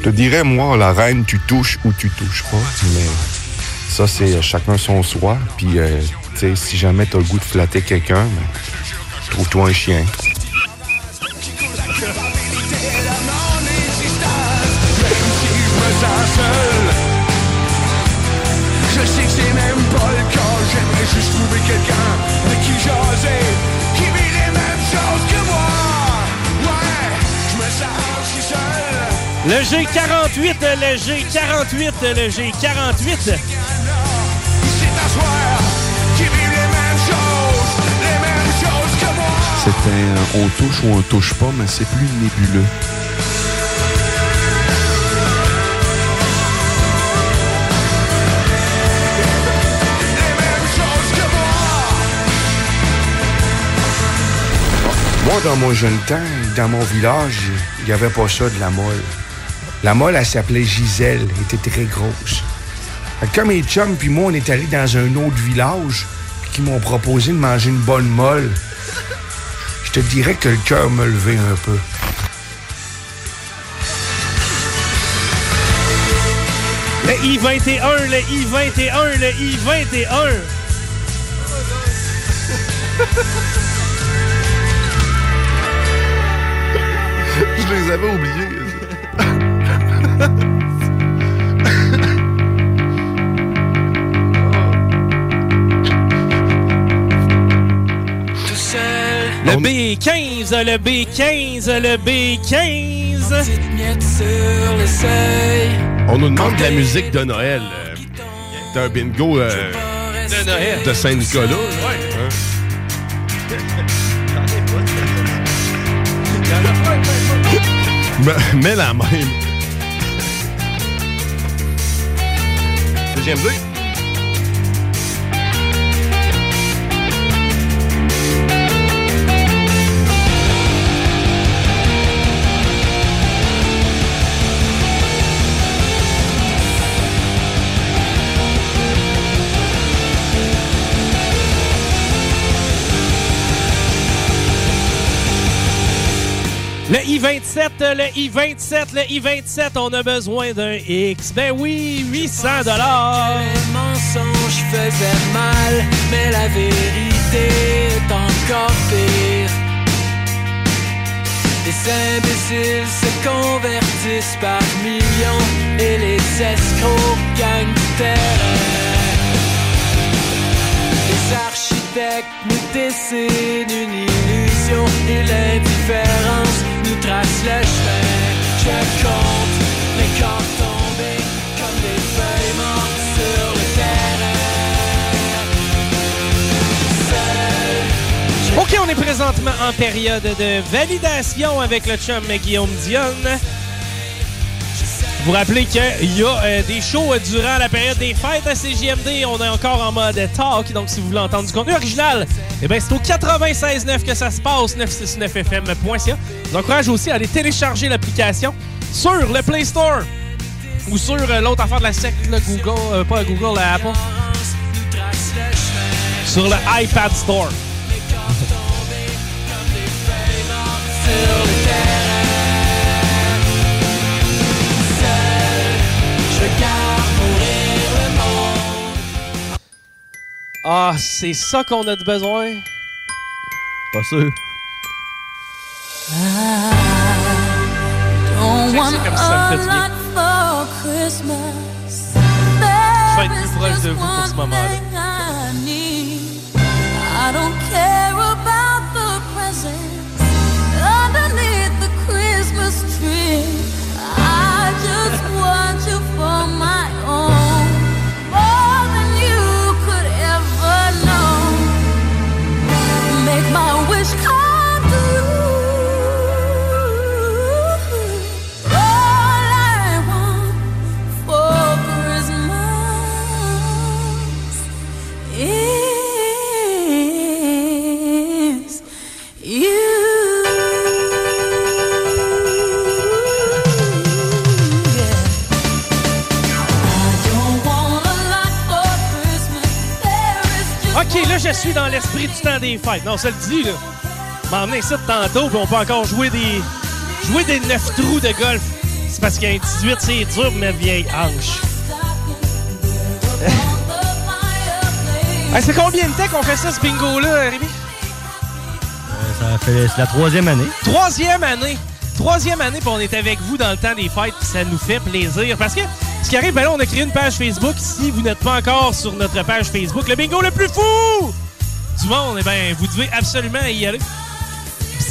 te dirais, moi, la reine, tu touches ou tu touches pas. Mais ça, c'est euh, chacun son soi. Puis, euh, tu sais, si jamais t'as le goût de flatter quelqu'un, ben, trouve-toi un chien. Le G48, le G48, le G48. C'est un on touche ou on touche pas, mais c'est plus nébuleux. Moi, dans mon jeune temps, dans mon village, il n'y avait pas ça de la molle. La molle, elle s'appelait Gisèle, elle était très grosse. Quand mes chums puis moi, on est allés dans un autre village, qu'ils m'ont proposé de manger une bonne molle, je te dirais que le cœur me levait un peu. Le I-21, le I-21, le I-21. Je les avais oubliés. Le B15, le B15, le B15. Petite miette sur le seuil On nous demande de la musique de Noël. euh, C'est un bingo euh, De Noël. de Saint-Nicolas. Ouais. Mais- Mais la même. Deuxième bleu. Le I-27, le I-27, le I-27, on a besoin d'un X. Ben oui, 800 dollars. Les mensonges faisaient mal, mais la vérité est encore pire. Les imbéciles se convertissent par millions et les escrocs gagnent du terrain. Les architectes nous dessinent une illusion et l'indifférence trace le chemin. Je compte les corps tombés comme des feuilles mortes sur le terrain. OK, on est présentement en période de validation avec le chum Guillaume Dionne. Vous rappelez qu'il y a euh, des shows euh, durant la période des fêtes à CJMD. On est encore en mode talk, donc si vous voulez entendre du contenu original, eh c'est au 96.9 que ça se passe, 969fm.ca. Je vous encourage aussi à aller télécharger l'application sur le Play Store ou sur euh, l'autre affaire de la secte, le Google, pas Google, la Apple, sur le iPad Store. Ah, c'est ça qu'on a de besoin? Pas sûr. Don't want comme ça me fait bien. Je vais être plus proche de vous pour ce moment-là. Je suis dans l'esprit du temps des fêtes. Non, ça le dit, là. M'emmener ça de tantôt, puis on peut encore jouer des... Jouer des 9 trous de golf. C'est parce qu'un 18, c'est dur, mais vieille hanche. Hey, c'est combien de temps qu'on fait ça, ce bingo-là, Rémi? Ça fait c'est la troisième année. Troisième année. Troisième année, puis on est avec vous dans le temps des fêtes, puis ça nous fait plaisir. Parce que ce qui arrive, ben là, on a créé une page Facebook. Si vous n'êtes pas encore sur notre page Facebook, le bingo le plus fou du monde, eh ben, vous devez absolument y aller.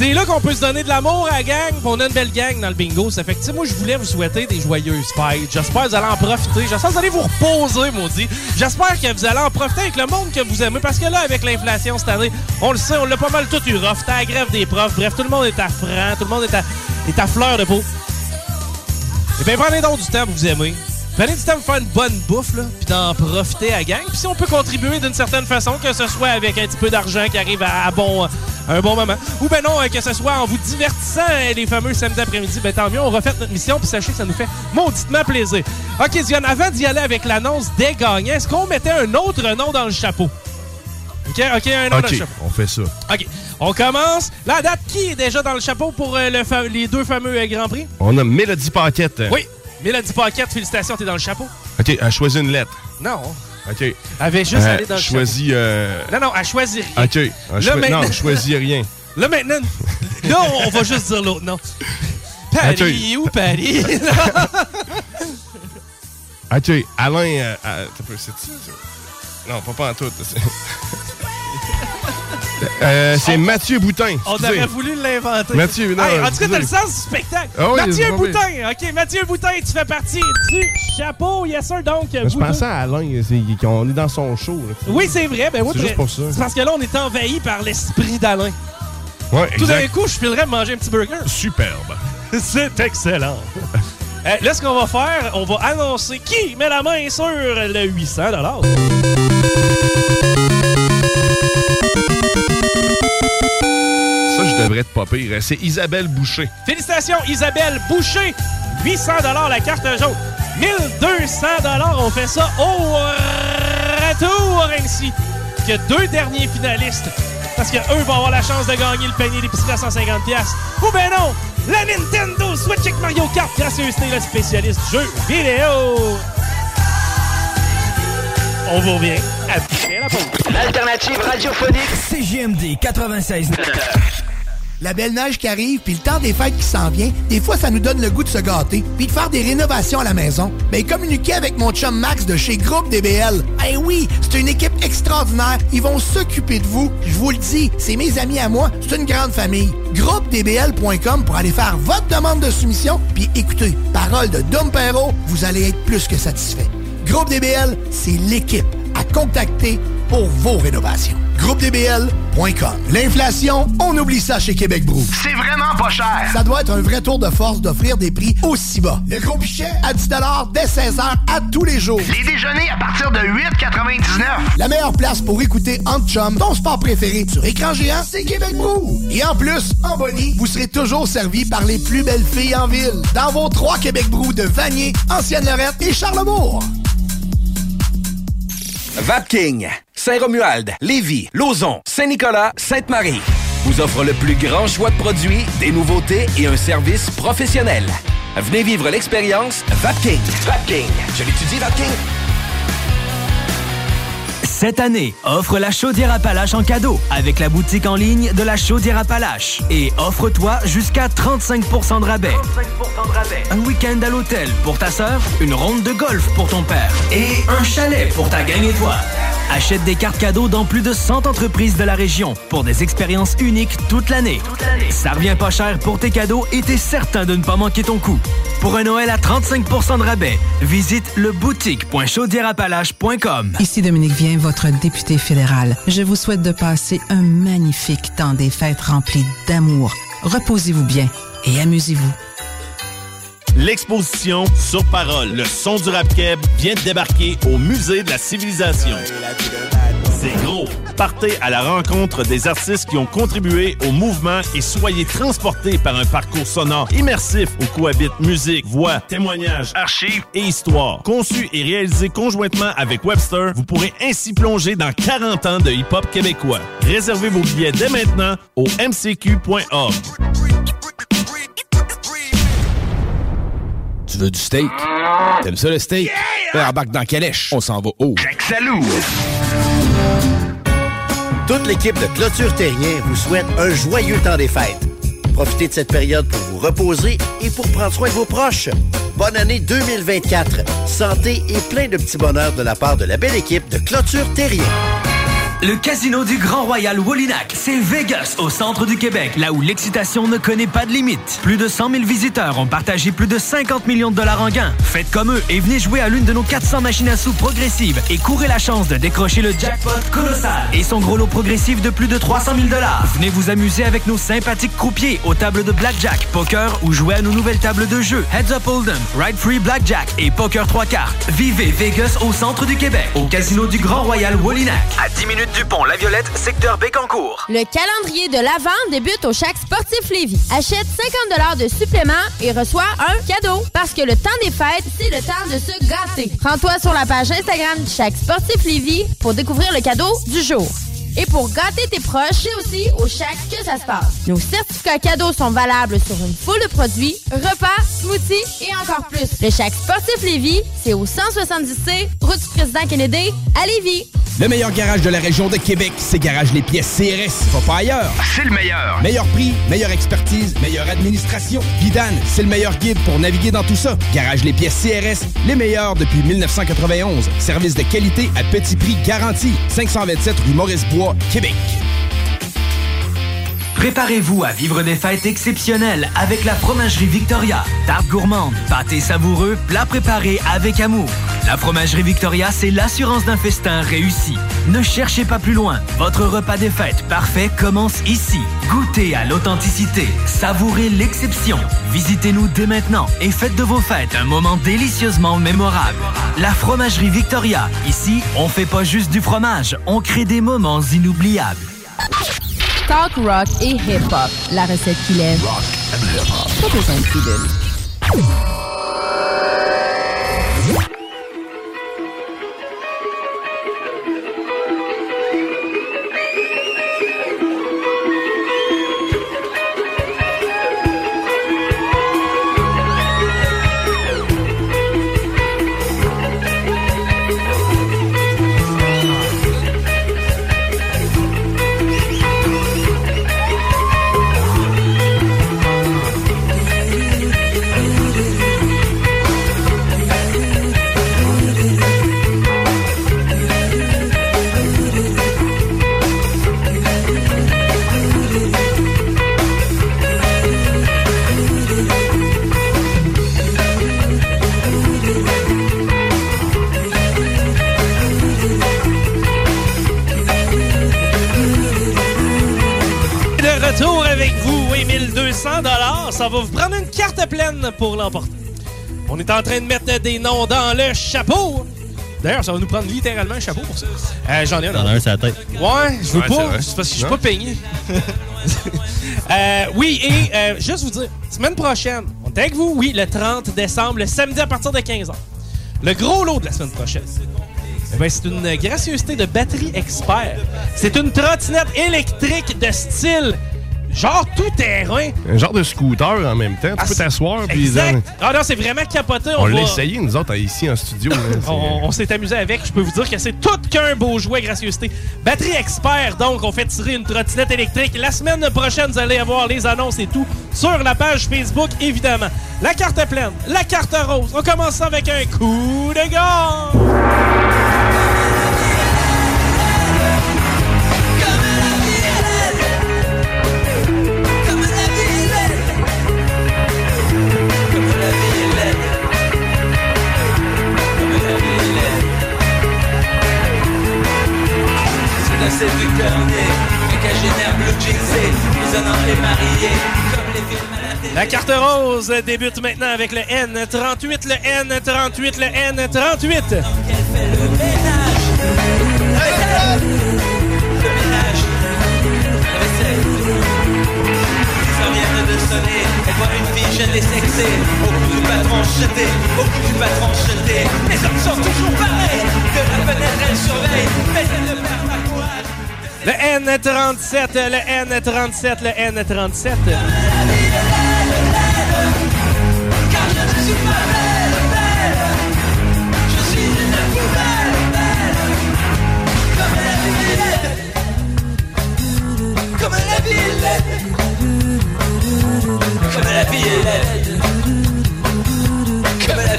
C'est là qu'on peut se donner de l'amour à la gang, puis on a une belle gang dans le bingo. Ça fait que, moi, je voulais vous souhaiter des joyeuses fêtes. J'espère que vous allez en profiter. J'espère que vous allez vous reposer, maudit. J'espère que vous allez en profiter avec le monde que vous aimez. Parce que là, avec l'inflation cette année, on le sait, on l'a pas mal tout eu rough. T'as la grève des profs. Bref, tout le monde est à franc. Tout le monde est à, est à fleur de peau. Eh bien, prenez donc du temps pour vous aimer. Prenez du temps pour faire une bonne bouffe, là, puis d'en profiter à gang. Puis si on peut contribuer d'une certaine façon, que ce soit avec un petit peu d'argent qui arrive à, à bon, à un bon moment, ou ben non, euh, que ce soit en vous divertissant euh, les fameux samedis après-midi, ben tant mieux, on refait notre mission, puis sachez que ça nous fait mauditement plaisir. OK, Diane, avant d'y aller avec l'annonce des gagnants, est-ce qu'on mettait un autre nom dans le chapeau? OK, OK, un nom dans le chapeau. on fait ça. OK, on commence. La date, qui est déjà dans le chapeau pour euh, le les deux fameux euh, Grands Prix? On a Mélodie Paquette. Oui, Mélodie Paquette, félicitations, t'es dans le chapeau. OK, elle choisit une lettre. Non. OK. Elle avait juste Euh, allé dans le choisis, euh, chapeau. Non, non, elle choisit rien. OK. Elle Là, maintenant- Non, rien. Là, maintenant, là, on va juste dire l'autre nom. Paris ou Paris? OK, Alain... euh, euh, c'est ça? Non, pas pas en tout. c'est- Euh, c'est Mathieu Boutin. On excusez. aurait voulu l'inventer. Mathieu, non, Hey, en tout cas, t'as le sens du spectacle. Ah oui, Mathieu Boutin. OK, Mathieu Boutin, tu fais partie du chapeau. Yes, sir. Donc, Je vous pensais à Alain, qu'on est dans son show. là. Oui, c'est vrai. Ben, C'est juste pour ça. C'est parce que là, on est envahi par l'esprit d'Alain. Ouais, Tout d'un coup, je filerais me manger un petit burger. Superbe. C'est excellent. Euh, là, ce qu'on va faire, on va annoncer qui met la main sur le 800 Pas pire. C'est Isabelle Boucher. Félicitations, Isabelle Boucher. 800 la carte jaune. 1200 On fait ça au retour ainsi que deux derniers finalistes. Parce que eux vont avoir la chance de gagner le panier d'épicerie à 150 pièces. Ou ben non, la Nintendo Switch avec Mario Kart grâce à Eusté, le spécialiste jeux vidéo. On vous revient après la pause. L'alternative radiophonique CGMD 96. La belle neige qui arrive, puis le temps des fêtes qui s'en vient, des fois, ça nous donne le goût de se gâter, puis de faire des rénovations à la maison. Ben, communiquez avec mon chum Max de chez Groupe DBL. Eh oui, c'est une équipe extraordinaire. Ils vont s'occuper de vous. Je vous le dis, c'est mes amis à moi. C'est une grande famille. GroupeDBL.com pour aller faire votre demande de soumission, puis écoutez, parole de Dom Perrault, vous allez être plus que satisfait. Groupe DBL, c'est l'équipe à contacter pour vos rénovations. GroupeDBL.com. L'inflation, on oublie ça chez Québec Brou. C'est vraiment pas cher. Ça doit être un vrai tour de force d'offrir des prix aussi bas. Le gros pichet à 10 dès 16h à tous les jours. Les déjeuners à partir de 8,99. La meilleure place pour écouter Entre Chum, ton sport préféré sur écran géant, c'est Québec Brou. Et en plus, en bonnie, vous serez toujours servi par les plus belles filles en ville. Dans vos trois Québec Brou de Vanier, Ancienne-Lorette et Charlebourg. Vapking, Saint-Romuald, Lévis, Lauson, Saint-Nicolas, Sainte-Marie vous offre le plus grand choix de produits, des nouveautés et un service professionnel. Venez vivre l'expérience Vapking. Vapking. Je l'étudie, Vapking? Cette année, offre la chaudière Appalaches en cadeau avec la boutique en ligne de la chaudière Appalaches. Et offre-toi jusqu'à 35% de rabais. Un week-end à l'hôtel pour ta sœur, une ronde de golf pour ton père et un chalet pour ta gang et toi. Achète des cartes cadeaux dans plus de 100 entreprises de la région pour des expériences uniques toute l'année. Ça revient pas cher pour tes cadeaux et t'es certain de ne pas manquer ton coup. Pour un Noël à 35% de rabais, visite le boutique.chaudierapalache.com. Ici Dominique Vien, votre député fédéral. Je vous souhaite de passer un magnifique temps des fêtes rempli d'amour. Reposez-vous bien et amusez-vous. L'exposition Sur Parole, le son du rap keb vient de débarquer au Musée de la Civilisation. C'est gros. Partez à la rencontre des artistes qui ont contribué au mouvement et soyez transportés par un parcours sonore immersif où cohabitent musique, voix, témoignages, archives et histoire. Conçu et réalisé conjointement avec Webster, vous pourrez ainsi plonger dans 40 ans de hip-hop québécois. Réservez vos billets dès maintenant au mcq.org. Tu veux du steak? T'aimes ça le steak? Yeah! Embarque dans Calèche. On s'en va haut. Salou! Toute l'équipe de Clôture Terrien vous souhaite un joyeux temps des fêtes. Profitez de cette période pour vous reposer et pour prendre soin de vos proches. Bonne année 2024. Santé et plein de petits bonheurs de la part de la belle équipe de Clôture Terrien. Le casino du Grand Royal Wallinac, c'est Vegas, au centre du Québec, là où l'excitation ne connaît pas de limite. Plus de 100 000 visiteurs ont partagé plus de 50 millions de dollars en gains. Faites comme eux et venez jouer à l'une de nos 400 machines à sous progressives et courez la chance de décrocher le jackpot colossal et son gros lot progressif de plus de 300 000 dollars. Venez vous amuser avec nos sympathiques croupiers aux tables de blackjack, poker ou jouer à nos nouvelles tables de jeu Heads Up Hold'em, Ride Free Blackjack et Poker 3 cartes. Vivez Vegas au centre du Québec, au casino du Grand Royal Wallinac. À 10 minutes du pont La Violette, secteur Bécancourt. Le calendrier de l'Avent débute au Chac Sportif Lévis. Achète 50 de supplément et reçois un cadeau. Parce que le temps des fêtes, c'est le temps de se gâter. Rends-toi sur la page Instagram du Chac Sportif Lévis pour découvrir le cadeau du jour. Et pour gâter tes proches, c'est aussi au Chac que ça se passe? Nos certificats cadeaux sont valables sur une foule de produits, repas, smoothies et encore plus. Le Chac Sportif Lévis, c'est au 170C, route du président Kennedy, à Lévis. Le meilleur garage de la région de Québec, c'est Garage Les Pièces CRS. Va pas ailleurs. C'est le meilleur. Meilleur prix, meilleure expertise, meilleure administration. Vidane, c'est le meilleur guide pour naviguer dans tout ça. Garage Les Pièces CRS, les meilleurs depuis 1991. Service de qualité à petit prix garanti. 527 rue Maurice-Bois, Québec. Préparez-vous à vivre des fêtes exceptionnelles avec la Fromagerie Victoria. Tarte gourmande, pâté savoureux, plats préparés avec amour. La Fromagerie Victoria, c'est l'assurance d'un festin réussi. Ne cherchez pas plus loin. Votre repas des fêtes parfait commence ici. Goûtez à l'authenticité, savourez l'exception. Visitez-nous dès maintenant et faites de vos fêtes un moment délicieusement mémorable. La Fromagerie Victoria. Ici, on fait pas juste du fromage, on crée des moments inoubliables. Talk rock et hip-hop. La recette qui lève. Pas besoin de pilule. De pour l'emporter. On est en train de mettre des noms dans le chapeau. D'ailleurs, ça va nous prendre littéralement un chapeau pour ça. Euh, J'en ai un. T'en as un sur la tête. Ouais, je veux Ouais, pas. C'est parce que je suis pas peigné. Euh, oui, et euh, juste vous dire, semaine prochaine, on est avec vous, oui, le 30 décembre, le samedi à partir de 15h. Le gros lot de la semaine prochaine. Eh ben, c'est une gracieuseté de batterie expert. C'est une trottinette électrique de style genre tout terrain. Un genre de scooter en même temps. Tu Ah, peux t'asseoir. puis Ah non, c'est vraiment capoté. On va- l'a essayé, nous autres, ici en studio. On, on s'est amusé avec. Je peux vous dire que c'est tout qu'un beau jouet, gracieuseté. Batterie expert, donc, on fait tirer une trottinette électrique. La semaine prochaine, vous allez avoir les annonces et tout sur la page Facebook, évidemment. La carte pleine, la carte rose. On commence ça avec un coup de gong. La carte rose débute maintenant avec le N38, le N38, le N38. Le ménage, la vaisselle. Ils en viennent de sonner, elle voit une fille jeune et sexée, au cou du patron jeté, au cou du patron jeté. Les hommes sont toujours pareils, de la fenêtre elle surveille, mais elle ne perd pas. Le N37, le N37, le N37. Car je ne suis pas belle, belle, je suis une poubelle, belle, comme la vie est laide, comme la vie est laide, comme la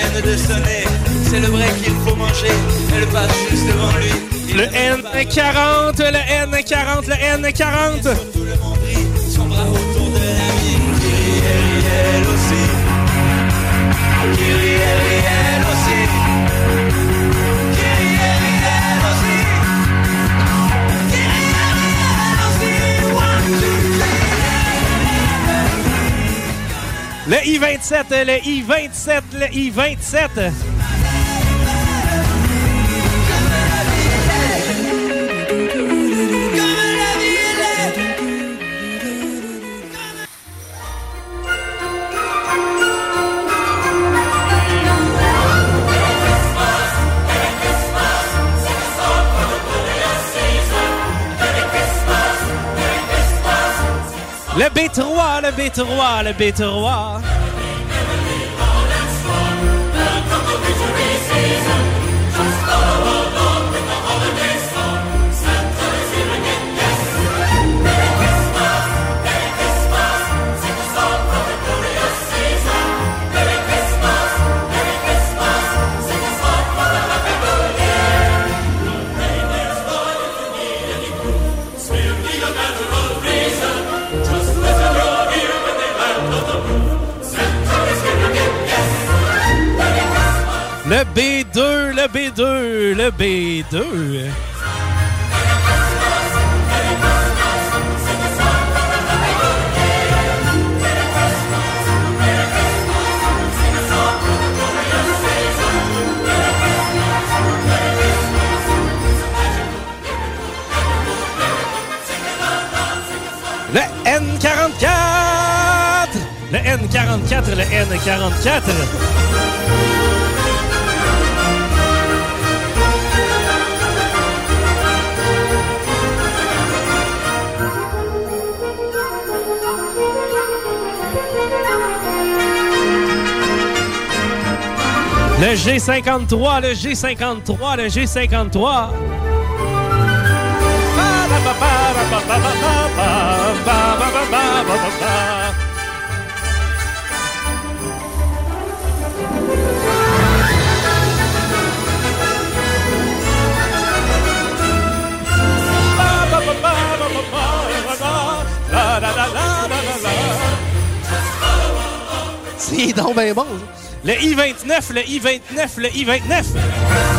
viennent de sonner, c'est le vrai qu'il faut manger, elle passe juste devant lui. Le N40, le N40, le N40. Son bras autour de la vie Qui rit, elle rit, elle aussi. Qui rit, elle rit, elle Le I-27, le I-27, le I-27. Le B3, le B3, le B3. B2, le B2, le B2. Le N44! Le N44, le N44. Le G53, le G53, le G53. C'est donc ben bon. Le I-29, le I-29, le I-29.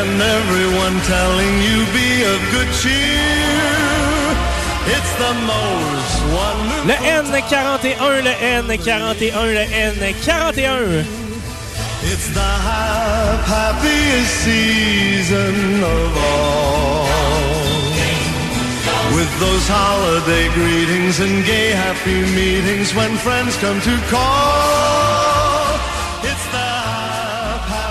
And everyone telling you be of good cheer. It's the most wonderful Le N41, le N41, le N41. It's the happiest season of all. With those holiday greetings and gay happy meetings when friends come to call.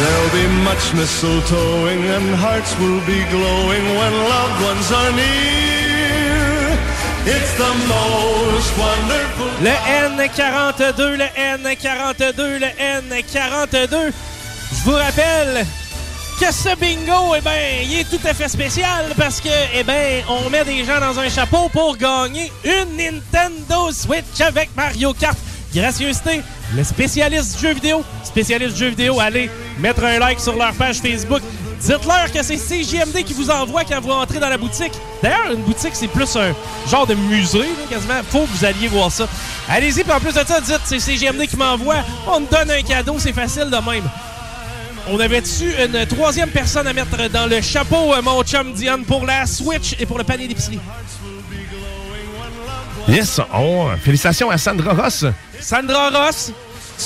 There'll be much mistletoeing and hearts will be glowing when loved ones are near. It's the most wonderful Le N42, le N42, le N42. Je vous rappelle que ce bingo, eh ben, il est tout à fait spécial parce que, eh ben, on met des gens dans un chapeau pour gagner une Nintendo Switch avec Mario Kart. Gracieuseté, le spécialiste du jeu vidéo, spécialiste du jeu vidéo, allez mettre un like sur leur page Facebook. Dites-leur que c'est CJMD qui vous envoie quand vous entrez dans la boutique. D'ailleurs, une boutique, c'est plus un genre de musée, quasiment. Faut que vous alliez voir ça. Allez-y, puis en plus de ça, dites c'est CJMD qui m'envoie. On te donne un cadeau, c'est facile de même. On avait-tu une troisième personne à mettre dans le chapeau, euh, mon chum Diane, pour la Switch et pour le panier d'épicerie? Yes, on, félicitations à Sandra Ross. Sandra Ross,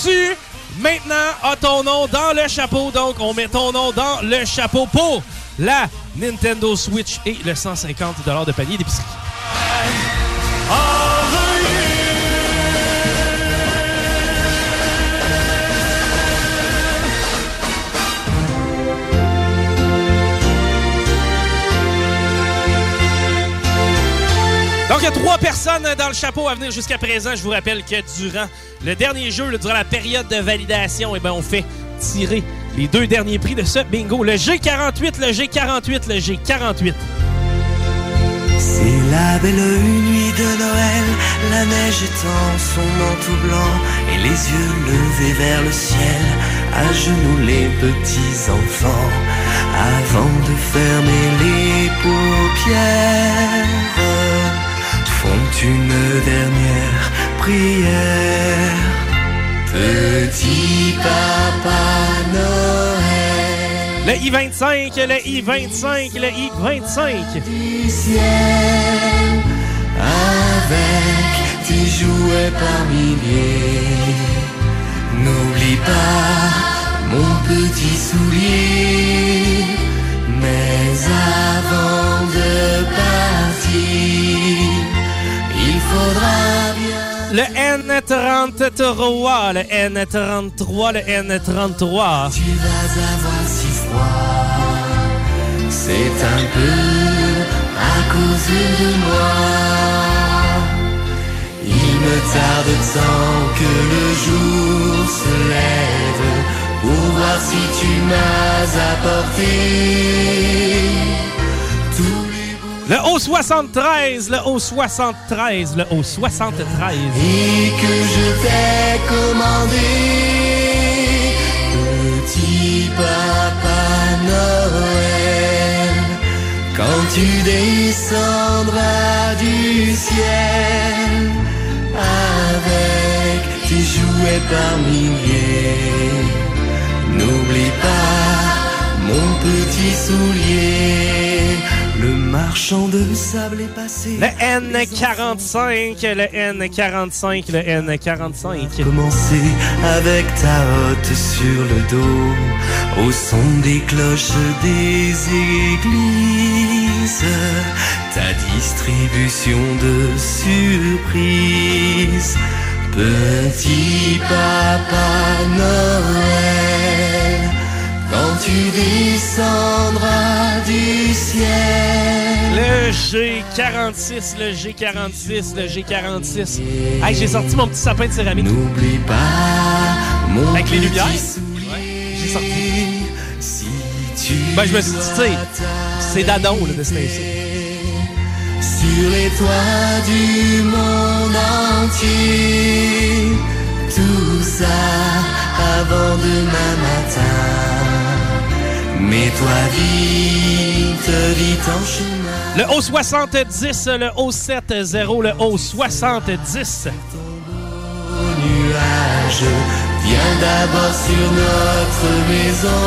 tu maintenant as ton nom dans le chapeau. Donc, on met ton nom dans le chapeau pour la Nintendo Switch et le 150 de panier d'épicerie. Donc, il y a trois personnes dans le chapeau à venir jusqu'à présent. Je vous rappelle que durant le dernier jeu, durant la période de validation, eh on fait tirer les deux derniers prix de ce bingo. Le G48, le G48, le G48. C'est la belle nuit de Noël, la neige étend son manteau blanc et les yeux levés vers le ciel, à genoux les petits enfants, avant de fermer les paupières, font une dernière prière. Petit Papa Noël. Le I-25, le I-25, le I-25. du ciel avec tes jouets par milliers. N'oublie pas mon petit soulier, mais avant de partir. Le N33, le N33, le N33. Tu vas avoir si froid, c'est un peu à cause de moi. Il me tarde tant que le jour se lève pour voir si tu m'as apporté tous Le O73, le O73, le O73. et que je t'ai commandé, petit papa Noël, quand tu descendras du ciel avec tes jouets par milliers. N'oublie pas mon petit soulier, le marchand de sable est passé. Le N45, le N45, le N45. Commencer avec ta hotte sur le dos, au son des cloches des églises, ta distribution de surprises. Petit papa Noël, quand tu descendras du ciel. Le G46, le G46, le G46. Hey, j'ai sorti mon petit sapin de céramique. N'oublie pas mon Avec les lumières. Ouais, j'ai sorti. Si tu Ben, je me suis dit, tu sais, c'est Dadon, là, de ce sur les toits du monde entier. Tout ça avant demain matin. Mets-toi vite, vite en chemin. Le O70, le O70, le O70. nuage Viens d'abord sur notre maison.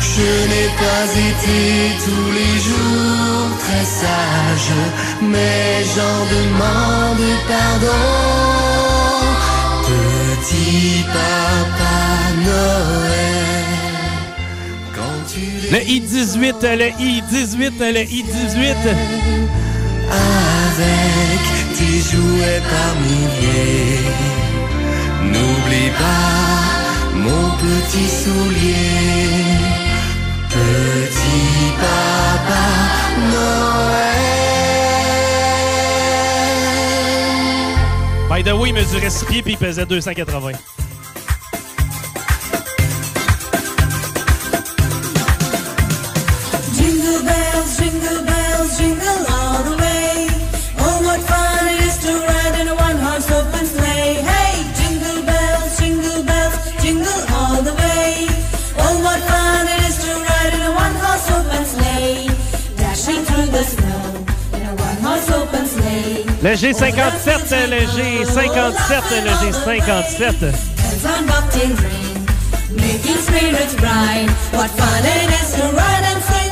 Je n'ai pas été tous les jours très sage, mais j'en demande pardon. Petit papa Noël, Le I-18, le I-18, le I-18. avec tes jouets par milliers. N'oublie pas mon petit soulier, petit papa Noël. By the way, il mesurait 6 pieds puis il pesait 280. Le G57, le G57, le G57. Bells on bobtail ring, making spirits bright. What fun it is to ride and sing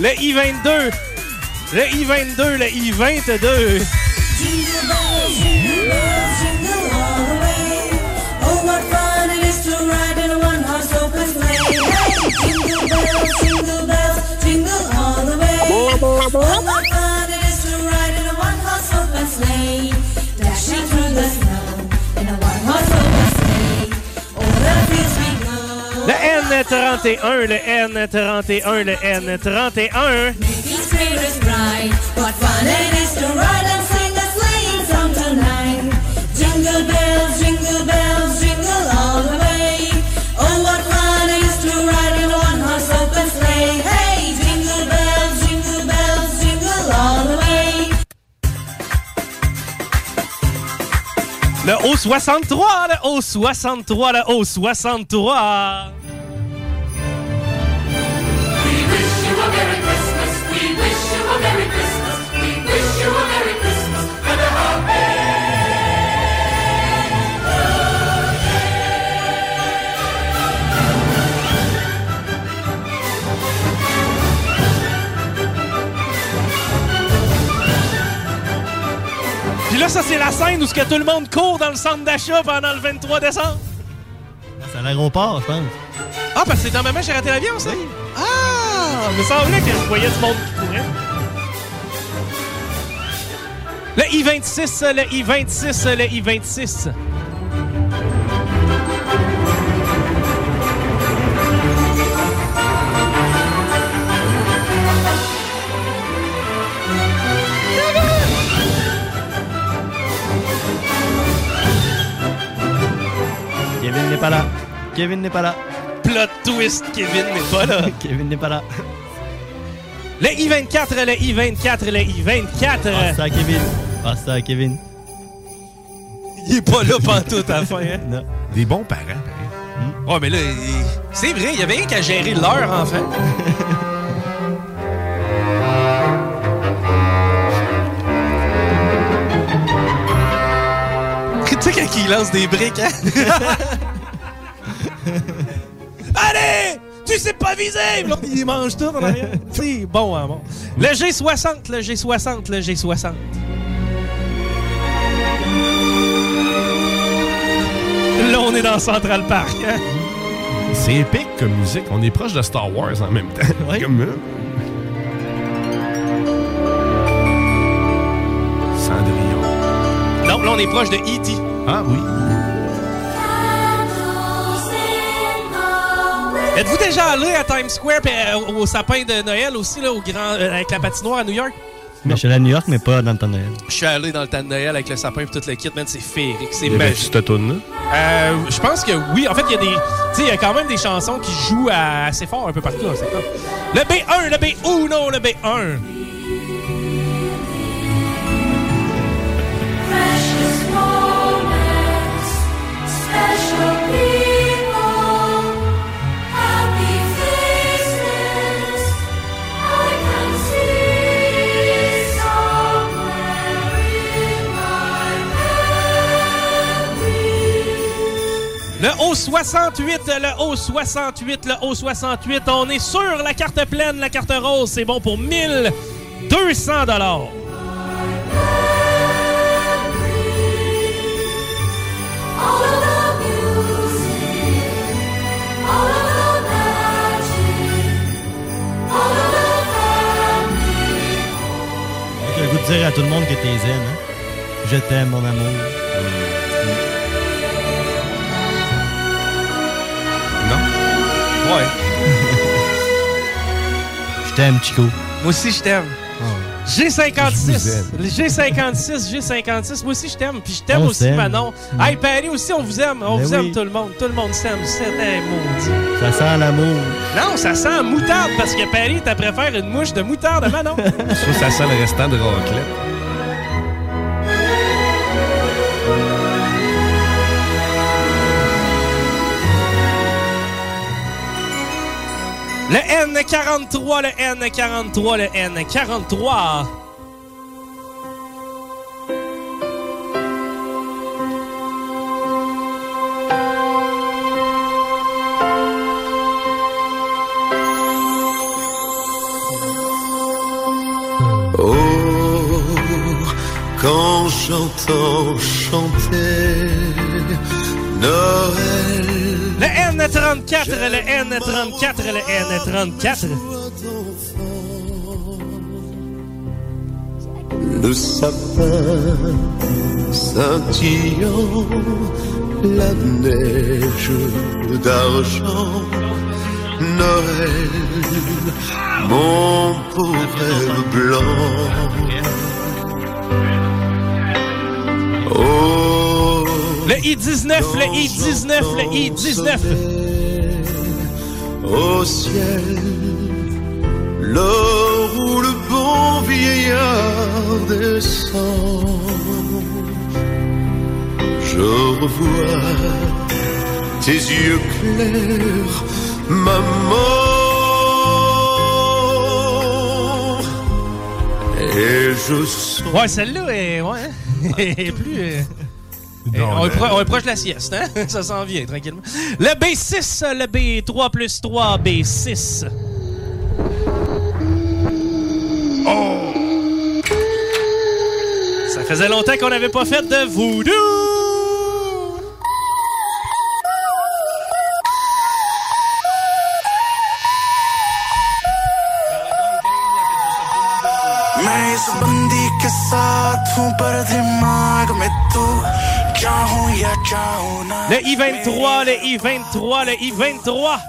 Le I-22. Le I-22, le I-22. Jingle jingle bells, jingle all the way. What fun it is to ride in a one-horse open sleigh. Dashing through the snow in a one-horse open sleigh. Over the fields we go. Le N31, le N31, le N31. Making spirits bright. What fun it is to ride Le O63, le O63, le O63. Puis là, ça, c'est la scène où ce que tout le monde court dans le centre d'achat pendant le 23 décembre. C'est à l'aéroport, je pense. Ah, parce que c'est dans Maman, j'ai raté l'avion, ça? Ah! Il me semblait que je voyais du monde qui courait. Le I-26, le I-26, le I-26. Pas là. Kevin n'est pas là. Plot twist, Kevin n'est pas là. Kevin n'est pas là. Le I-24, le I-24, le I-24. Passe ça à Kevin. Passe ça à Kevin. Il est pas là pantoute à la fin, hein? Non. Des bons parents, pareil. Ouais, mais là, il- c'est vrai, il y avait rien qu'à gérer l'heure, enfin. tu sais quand il lance des briques, hein? Allez! Tu sais pas viser! Il mange tout en arrière. Si, bon, hein, bon. Le G60, le G60, le G60. Là, on est dans Central Park. Hein. C'est épique comme musique. On est proche de Star Wars en même temps. Oui. comme... Euh, Cendrillon. Non, là, on est proche de E.T. Ah oui. Êtes-vous déjà allé à Times Square pis, euh, au sapin de Noël aussi, là, au grand, euh, avec la patinoire à New York? Mais je suis allé à New York, mais pas dans le temps de Noël. Je suis allé dans le temps de Noël avec le sapin et tout le kit, man, c'est féerique, c'est magique. cette tune là? Euh, je pense que oui. En fait, il y a des. Tu sais, il y a quand même des chansons qui jouent à- assez fort un peu partout. c'est top. Le B1, le B1, le B1. Le O68, le O68, le O68. On est sur la carte pleine, la carte rose. C'est bon pour 1200 dollars. Le goût de dire à tout le monde que t'es zen. Hein? Je t'aime, mon amour. Ouais. Je t'aime, Chico. Moi aussi, je t'aime. Je vous G56. aime. Le G56, G56. Moi aussi, je t'aime. Puis je t'aime aussi. Manon. Hey, Paris aussi, on vous aime. On Ben vous oui. aime, tout le monde. Tout le monde s'aime. C'est un maudit. Ça sent l'amour. Non, ça sent la moutarde parce que Paris, t'as préféré une mouche de moutarde à Manon. Ça, ça sent le restant de raclette. Le N43, le N43, le N43. Le N34, le N34. Le sapin scintillant, la neige d'argent, Noël, mon pauvre blanc. Oh, Le I-19, le I-19, le I-19. Au ciel, l'or où le bon vieillard descend. Je revois tes yeux clairs, maman. Et je sens Ouais, celle-là est, ouais, hein, est plus. Eh, on, proche de la sieste, hein? Ça s'en vient tranquillement. Le B6, le B3 plus 3, B6. Oh! Ça faisait longtemps qu'on n'avait pas fait de voodoo! I-23, le I-23, le I-23.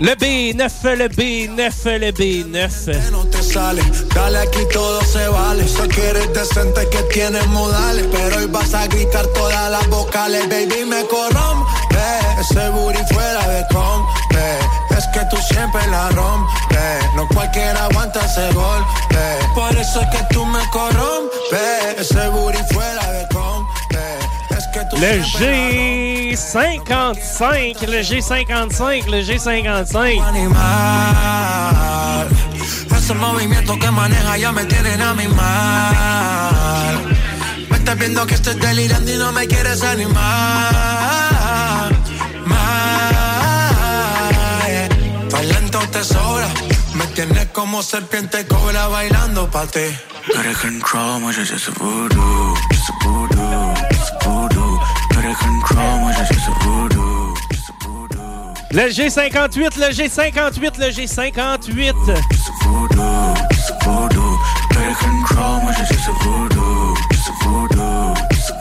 Le B9, le B9, le B9. no te sale. Dale aquí todo se vale. Sé que eres decente, que tienes modales. Pero hoy vas a gritar todas las vocales. Baby, me corrompe. Ese booty fuera de compe. Es que tú siempre la rompes. No cualquiera aguanta ese golpe. Por eso es que tú me corrompes. Ese booty fuera de compe. Le G55, le G55, le G55. Ese movimiento que maneja ya me tienen a mi mal. Me estás viendo que estoy delirando y no me quieres animar. Más. Lento te sobra. Me tienes como serpiente cobra bailando pa' ti. Tú eres control, moi je suis ce voodoo, voodoo, voodoo. Le G58, le G58, le G58. voodoo, ce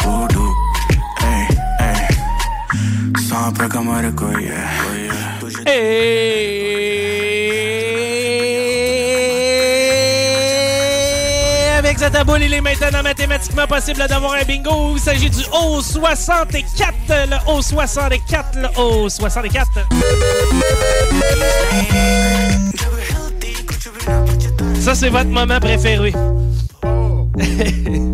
Zataboul, il est maintenant mathématiquement possible d'avoir un bingo. Il s'agit du O64, le O64, le O64. Ça, c'est votre moment préféré.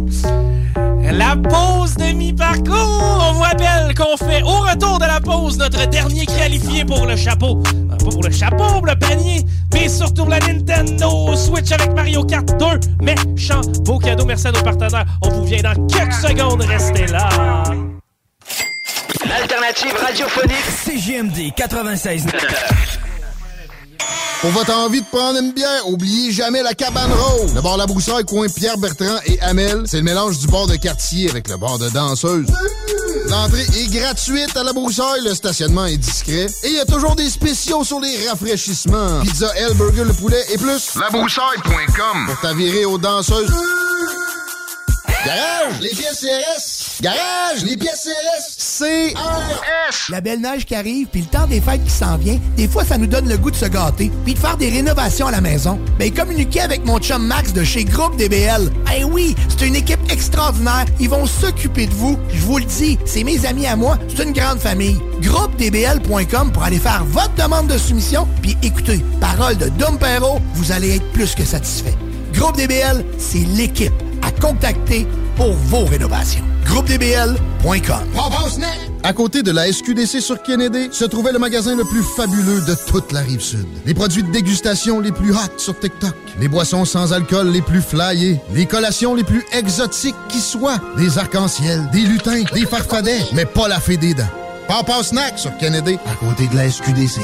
La pause de mi-parcours! On vous rappelle qu'on fait au retour de la pause notre dernier qualifié pour le chapeau. Euh, Pas pour le chapeau, pour le panier, mais surtout pour la Nintendo Switch avec Mario Kart 2. Méchant beau cadeau, merci à nos partenaires. On vous vient dans quelques secondes, restez là. L'alternative radiophonique CGMD 96. Pour votre envie de prendre une bière, oubliez jamais la cabane rose. Le bar La Broussaille, coin Pierre Bertrand et Amel, c'est le mélange du bar de quartier avec le bar de danseuse. L'entrée est gratuite à La Broussaille, le stationnement est discret et il y a toujours des spéciaux sur les rafraîchissements. Pizza, L, burger, le poulet et plus. Labroussaille.com pour t'avirer aux danseuses. Garage, les pièces CRS. Garage, les pièces CRS. CRS. La belle neige qui arrive, puis le temps des fêtes qui s'en vient, des fois, ça nous donne le goût de se gâter, puis de faire des rénovations à la maison. Ben, communiquez avec mon chum Max de chez Groupe DBL. Eh oui, c'est une équipe extraordinaire. Ils vont s'occuper de vous. Je vous le dis, c'est mes amis à moi. C'est une grande famille. GroupeDBL.com pour aller faire votre demande de soumission, puis écoutez, parole de Dom Perrault, vous allez être plus que satisfait. Groupe DBL, c'est l'équipe à contacter pour vos rénovations. GroupeDBL.com. À côté de la SQDC sur Kennedy se trouvait le magasin le plus fabuleux de toute la rive sud. Les produits de dégustation les plus hot sur TikTok, les boissons sans alcool les plus flyées, les collations les plus exotiques qui soient, des arcs-en-ciel, des lutins, des farfadets, mais pas la fée des dents. Papa Snack sur Kennedy, à côté de la SQDC.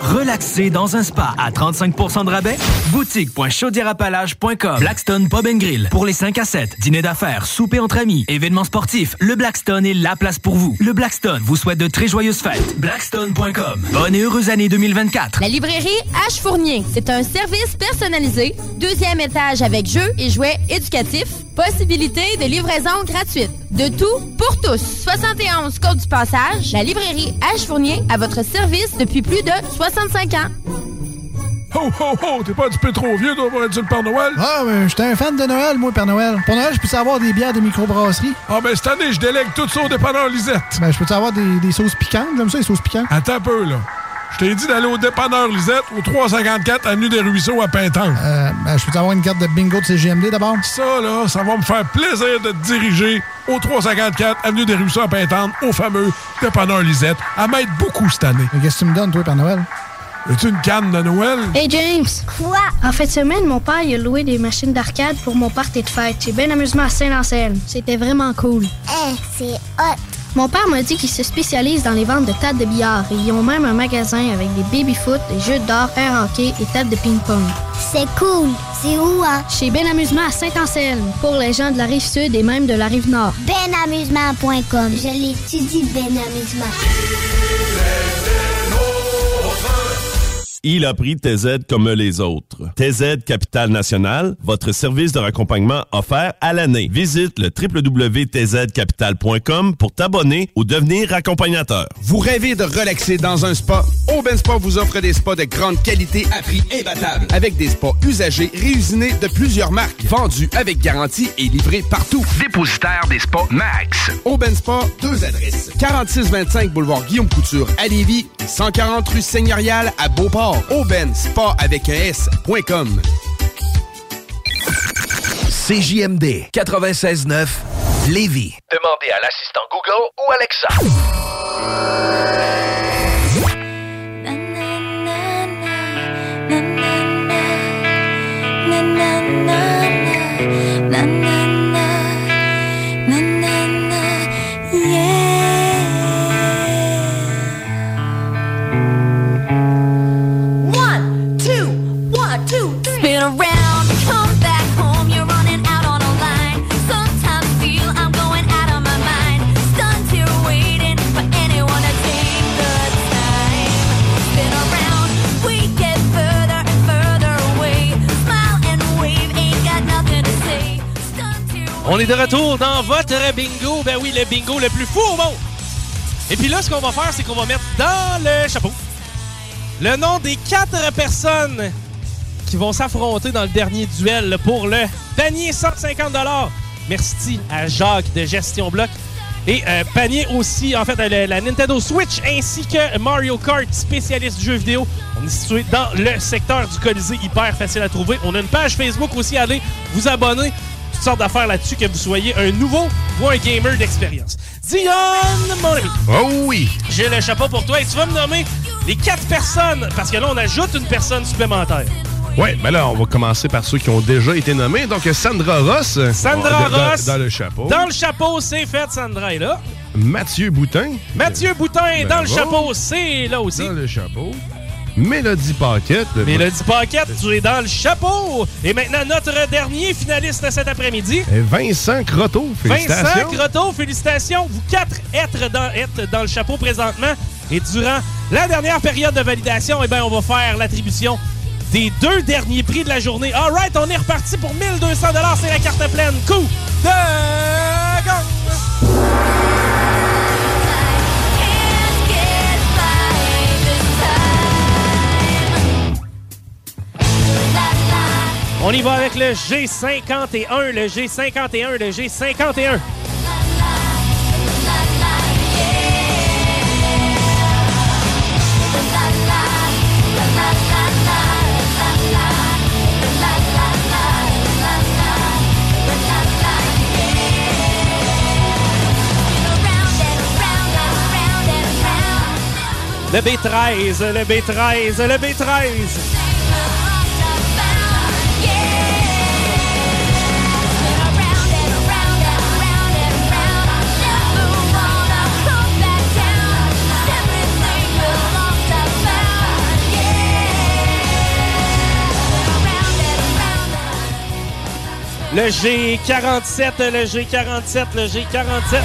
Relaxer dans un spa à 35% de rabais? Boutique.chaudierapalage.com Blackstone Pub and Grill. Pour les 5 à 7, dîner d'affaires, souper entre amis, événements sportifs, le Blackstone est la place pour vous. Le Blackstone vous souhaite de très joyeuses fêtes. Blackstone.com. Bonne et heureuse année 2024. La librairie H Fournier, c'est un service personnalisé, deuxième étage avec jeux et jouets éducatifs, possibilité de livraison gratuite. De tout pour tous. 71 Côte du Passage, la librairie H Fournier à votre service depuis plus de 65 ans. Ho, ho, ho! T'es pas un petit peu trop vieux, toi, pour être sur le Père Noël? Ah, mais j'étais un fan de Noël, moi, Père Noël. Pour Noël, je peux avoir des bières de microbrasserie? Ah, ben cette année, je délègue tout ça au dépanneur Lisette. Ben, je peux avoir des, des sauces piquantes? J'aime ça, les sauces piquantes. Attends un peu, là. Je t'ai dit d'aller au dépanneur Lisette, au 354 Avenue des Ruisseaux à Pintan. Euh, ben, je peux avoir une carte de bingo de CGMD d'abord? Ça, là, ça va me faire plaisir de te diriger au 354 Avenue des Ruisseaux à Pintan, au fameux dépanneur Lisette, à m'aide beaucoup cette année. Mais qu'est-ce que tu me donnes, toi, Père Noël? As-tu une canne de Noël? Hey James! Quoi? En fin de semaine, mon père il a loué des machines d'arcade pour mon party de fête. J'ai bien amusement à Saint-Anselme. C'était vraiment cool. Eh, c'est hot! Mon père m'a dit qu'il se spécialise dans les ventes de tables de billard et ils ont même un magasin avec des baby-foot, des jeux d'or, air hockey et tables de ping-pong. C'est cool! C'est où, hein? Chez Ben Amusement à Saint-Anselme, pour les gens de la rive sud et même de la rive nord. Benamusement.com. Je l'étudie, Ben Amusement. Il a pris TZ comme les autres. TZ Capital National, votre service de raccompagnement offert à l'année. Visite le www.tzcapital.com pour t'abonner ou devenir accompagnateur. Vous rêvez de relaxer dans un spa? Aubin Spa vous offre des spas de grande qualité à prix imbattable. Avec des spas usagés réusinés de plusieurs marques, vendus avec garantie et livrés partout. Dépositaire des spas Max. Aubin Spa, deux adresses. 4625 boulevard Guillaume Couture à Lévis et 140 rue Seigneurial à Beauport. Aubaine Spa avec un S.com. CJMD 96.9 Lévis. Demandez à l'assistant Google ou Alexa. On est de retour dans votre bingo. Ben oui, le bingo le plus fou au monde. Et puis là, ce qu'on va faire, c'est qu'on va mettre dans le chapeau le nom des quatre personnes qui vont s'affronter dans le dernier duel pour le panier 150 Merci à Jacques de Gestion Bloc. Et euh, panier aussi, en fait, la, la Nintendo Switch ainsi que Mario Kart, spécialiste du jeu vidéo. On est situé dans le secteur du Colisée, hyper facile à trouver. On a une page Facebook aussi, allez vous abonner. Toutes sortes d'affaires là-dessus, que vous soyez un nouveau ou un gamer d'expérience. Dion, mon ami. Oh oui. J'ai le chapeau pour toi et tu vas me nommer les quatre personnes, parce que là, on ajoute une personne supplémentaire. Ouais, ben là, on va commencer par ceux qui ont déjà été nommés. Donc, Sandra Ross. Sandra dans- Ross. Dans, le chapeau. Dans le chapeau, c'est fait, Sandra est là. Mathieu Boutin. Mathieu Boutin, dans le chapeau, c'est là aussi. Dans le chapeau. Mélodie Paquette. Mélodie Paquette, tu es dans le chapeau. Et maintenant, notre dernier finaliste de cet après-midi. Vincent Croteau. Félicitations. Vincent Croteau, félicitations. Vous quatre êtes dans, êtes dans le chapeau présentement. Et durant la dernière période de validation, eh bien, on va faire l'attribution des deux derniers prix de la journée. All right, on est reparti pour 1200 C'est la carte pleine. Coup de gang. On y va avec le G51, le G51, le G51. Le B13, le B13, le B13. Le G47, le G47, le G47.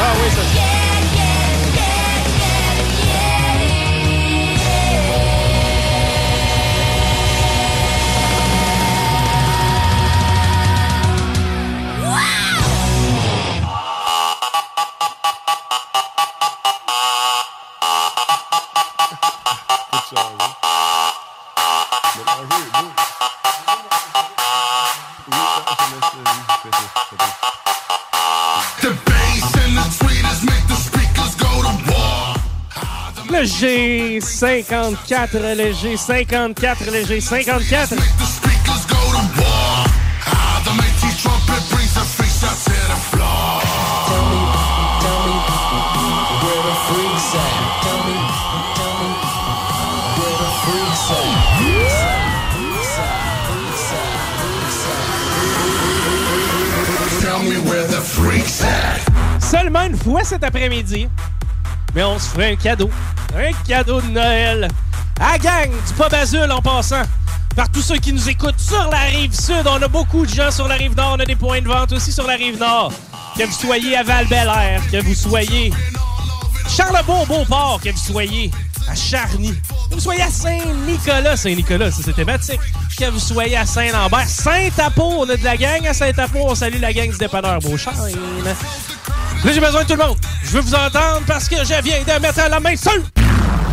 Ah oui, ça. G54, le G54, le G54. Seulement une fois cet après-midi, mais on se ferait un cadeau. Un cadeau de Noël. À gang du Pop Azul en passant. Par tous ceux qui nous écoutent sur la rive sud. On a beaucoup de gens sur la rive nord. On a des points de vente aussi sur la rive nord. Que vous soyez à val air que vous soyez Charlebourg, Beauport, que vous soyez à Charny, que vous soyez à Saint-Nicolas, Saint-Nicolas, c'est thématique, que vous soyez à Saint-Lambert, Saint-Apo, on a de la gang à Saint-Apo, on salue la gang du dépanneur Beauchesne. Là, j'ai besoin de tout le monde. Je veux vous entendre parce que je viens de mettre la main sur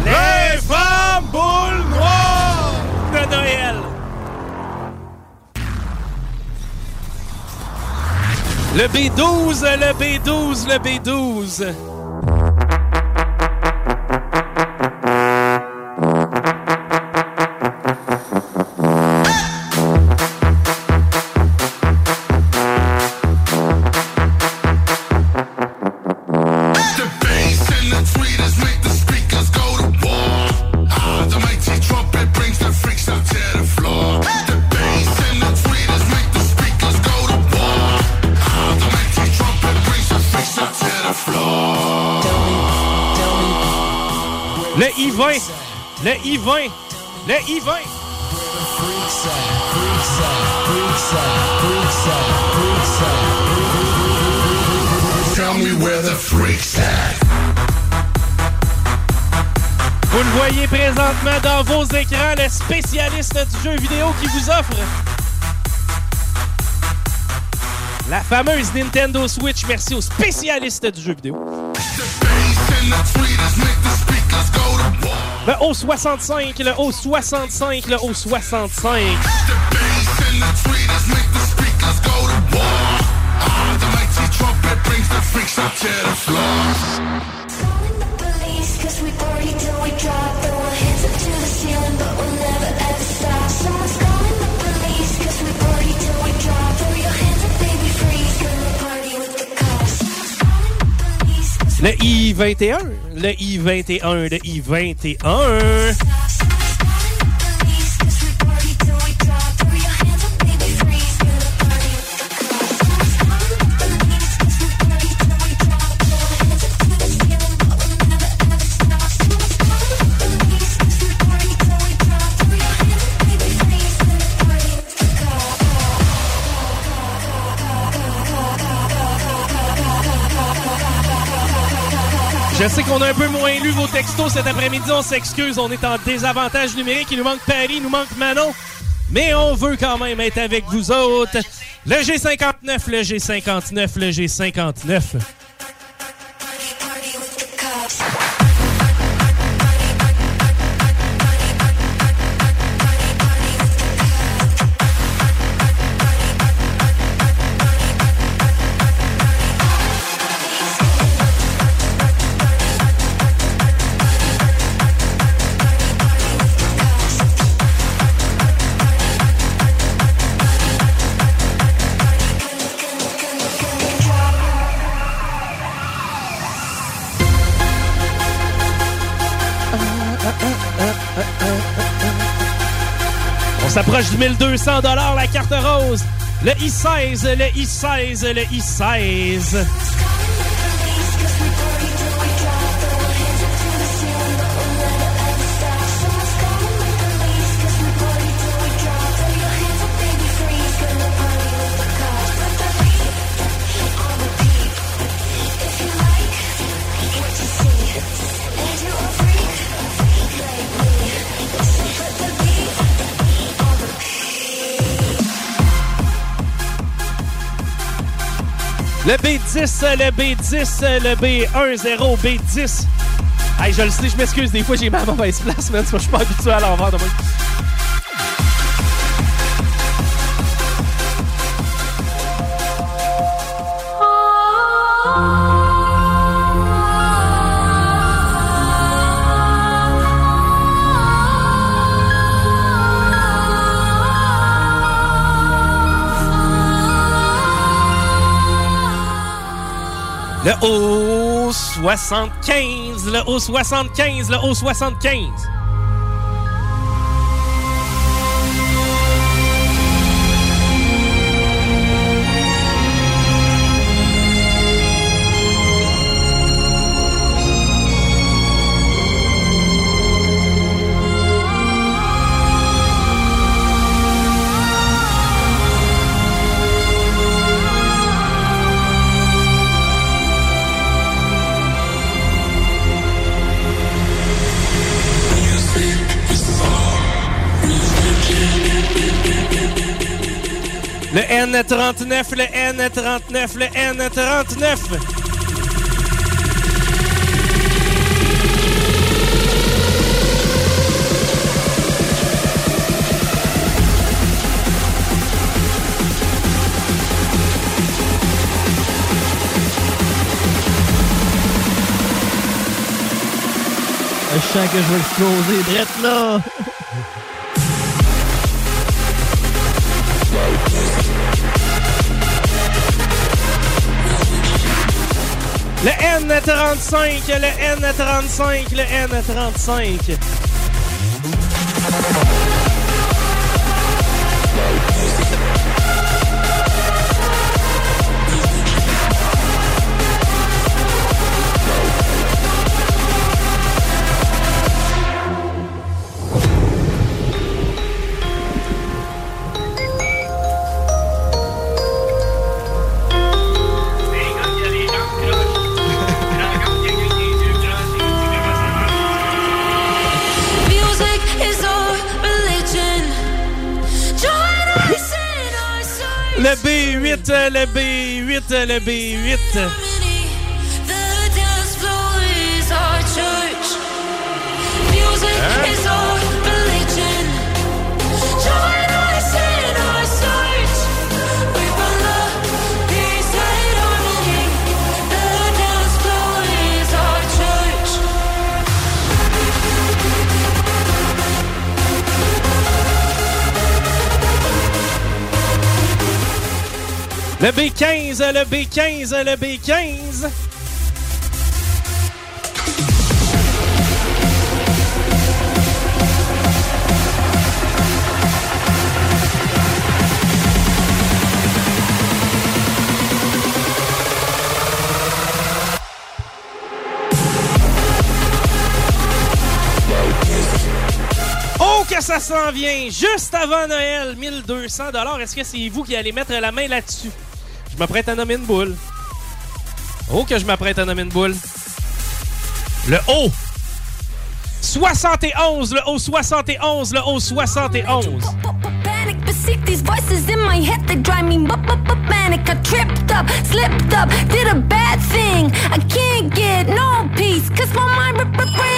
les femmes boules noires de Noël. Le B12, le B12, le B12. Le I-20. Tell me where the freaks at. Vous le voyez présentement dans vos écrans, le spécialiste du jeu vidéo qui vous offre la fameuse Nintendo Switch. Merci au spécialiste du jeu vidéo. Le O65, le O65, le O65. Le I-21, le I-21, le I-21. Qu'on a un peu moins lu vos textos cet après-midi, on s'excuse, on est en désavantage numérique, il nous manque Paris, il nous manque Manon, mais on veut quand même être avec vous autres. Le G59, le G59, le G59. 1200 la carte rose. Le I-16, le I-16, le I-16. Le B10, le B10, le B10, B10. Hey, je le sais, je m'excuse, des fois j'ai ma mauvaise place, man. Je suis pas habitué à l'envers de moi. Le O75, le O75, le O75. Le N39, le N39, le N39. Je sens que je vais exploser, drette là! N35, le N35, le N35. Le B8. Le B15, le B15, le B15. Oh, que ça s'en vient! Juste avant Noël, 1200 Est-ce que c'est vous qui allez mettre la main là-dessus? Je m'apprête à nommer une boule. Oh, que je m'apprête à nommer une boule. Le haut. 71, le haut 71, le haut 71. But these voices in my head they drive me bu- bu- bu- manic. I tripped up, slipped up, did a bad thing. I can't get no peace, cause my mind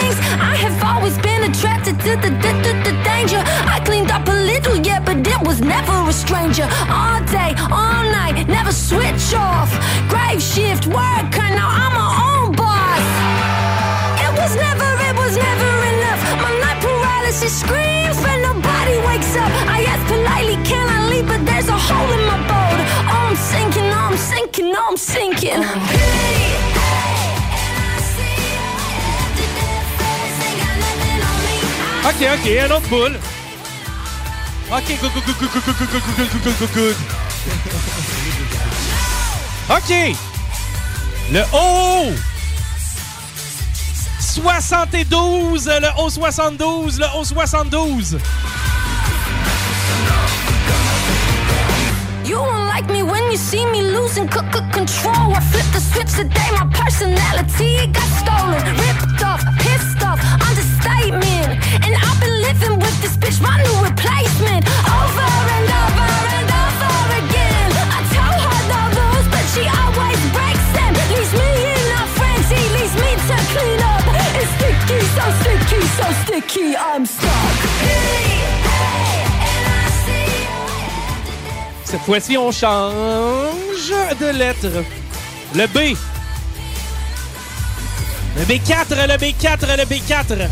rings. I have always been attracted to the, the, the, the danger. I cleaned up a little, yeah, but it was never a stranger. All day, all night, never switch off. Grave shift, worker, now I'm my own boss. It was never, it was never enough. My night paralysis screams, but nobody wakes up. There's a hole in my boat. Oh, I'm sinking, oh, I'm sinking, oh, I'm sinking. OK, OK, un autre boule. OK, good, good, good, good, good, good, good, good, good, good, good, good. OK. Le haut. 72, le haut 72, le haut 72. You won't like me when you see me losing c- c- control. I flip the switch today, my personality got stolen, ripped off, pissed off, understatement. And I've been living with this bitch, my new replacement, over and over and over again. I tell her rules, but she always breaks them. Me in me to clean up. It's sticky, so sticky, so sticky, I'm stuck. Cette fois-ci, on change de lettre. Le B. Le B4, le B4, le B4.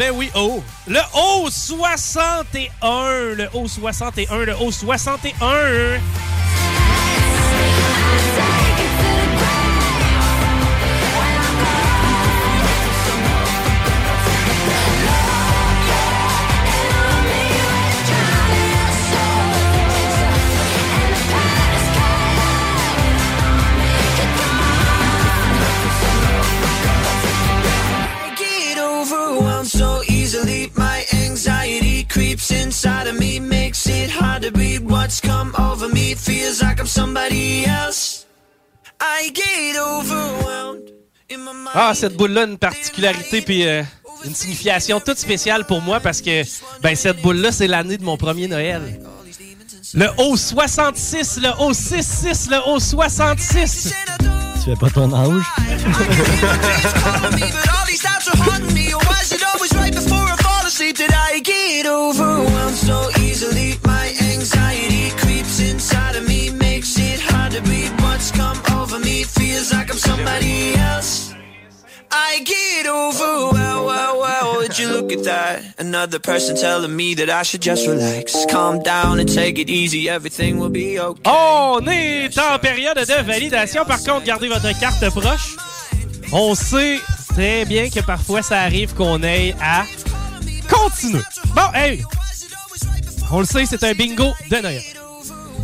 Ben oui, oh. Le haut 61. Le haut 61. Le haut 61. Me feels like I'm somebody else. I get overwhelmed. In my mind. Ah, cette boule-là a une particularité puis euh, une signification toute spéciale pour moi parce que ben cette boule-là, c'est l'année de mon premier Noël. Le haut 66, le haut 66, le haut 66. Tu fais pas ton âge? feels like I'm somebody else. I get overwhelmed. Well, well, would you look at that? Another person telling me that I should just relax, calm down and take it easy. Everything will be okay. On est en période de validation. Par contre, gardez votre carte proche. On sait très bien que parfois ça arrive qu'on ait à continuer. Bon, hey! On le sait, c'est un bingo de Noël.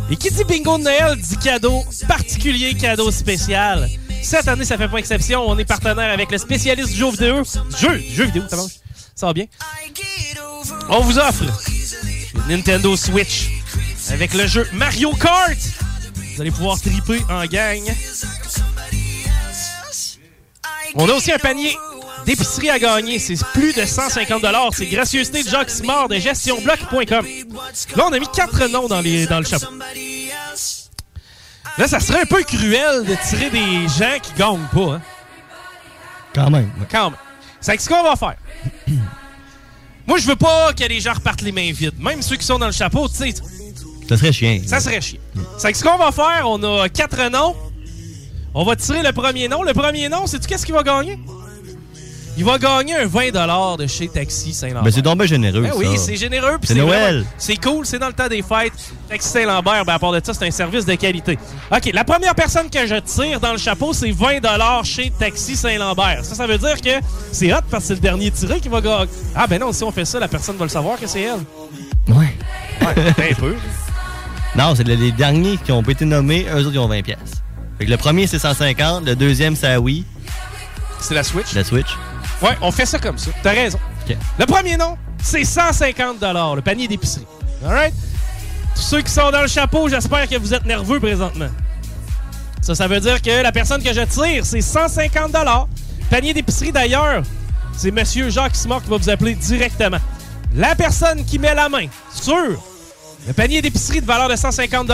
Et qui dit bingo de Noël dit cadeau particulier, cadeau spécial. Cette année, ça fait pas exception. On est partenaire avec le spécialiste du jeu vidéo. Jeu, jeu vidéo, ça marche. Ça va bien. On vous offre une Nintendo Switch avec le jeu Mario Kart. Vous allez pouvoir triper en gang. On a aussi un panier d'épicerie à gagner. C'est plus de 150 C'est gracieuseté de Jacques Simard de gestionbloc.com. Là, on a mis quatre noms dans, les, dans le chapeau. Là, ça serait un peu cruel de tirer des gens qui gagnent pas. Hein? Quand même. Quand même. C'est ce qu'on va faire. Moi, je veux pas que les gens repartent les mains vides. Même ceux qui sont dans le chapeau, tu sais. Ça serait chiant. Ça serait chiant. C'est ce qu'on va faire. On a quatre noms. On va tirer le premier nom. Le premier nom, sais-tu qu'est-ce qu'il va gagner? Il va gagner un 20 de chez Taxi Saint-Lambert. Mais c'est donc bien généreux, Ben oui, c'est généreux. C'est Noël. C'est cool, c'est dans le temps des fêtes. Taxi Saint-Lambert, ben à part de ça, c'est un service de qualité. OK, la première personne que je tire dans le chapeau, c'est 20 chez Taxi Saint-Lambert. Ça, ça veut dire que c'est hot parce que c'est le dernier tiré qui va gagner. Ah ben non, si on fait ça, la personne va le savoir que c'est elle. Ouais. Ouais, un peu. Non, c'est les- derniers qui ont été nommés, eux autres, ils ont 20 pièces. Fait que le premier, c'est 150. Le deuxième, c'est Wii. C'est la Switch? La Switch. Ouais, on fait ça comme ça. T'as raison. Le premier nom, c'est 150 le panier d'épicerie. All right? Tous ceux qui sont dans le chapeau, j'espère que vous êtes nerveux présentement. Ça, ça veut dire que la personne que je tire, c'est 150 Panier d'épicerie, d'ailleurs, c'est Monsieur Jacques Simard qui va vous appeler directement. La personne qui met la main sur le panier d'épicerie de valeur de 150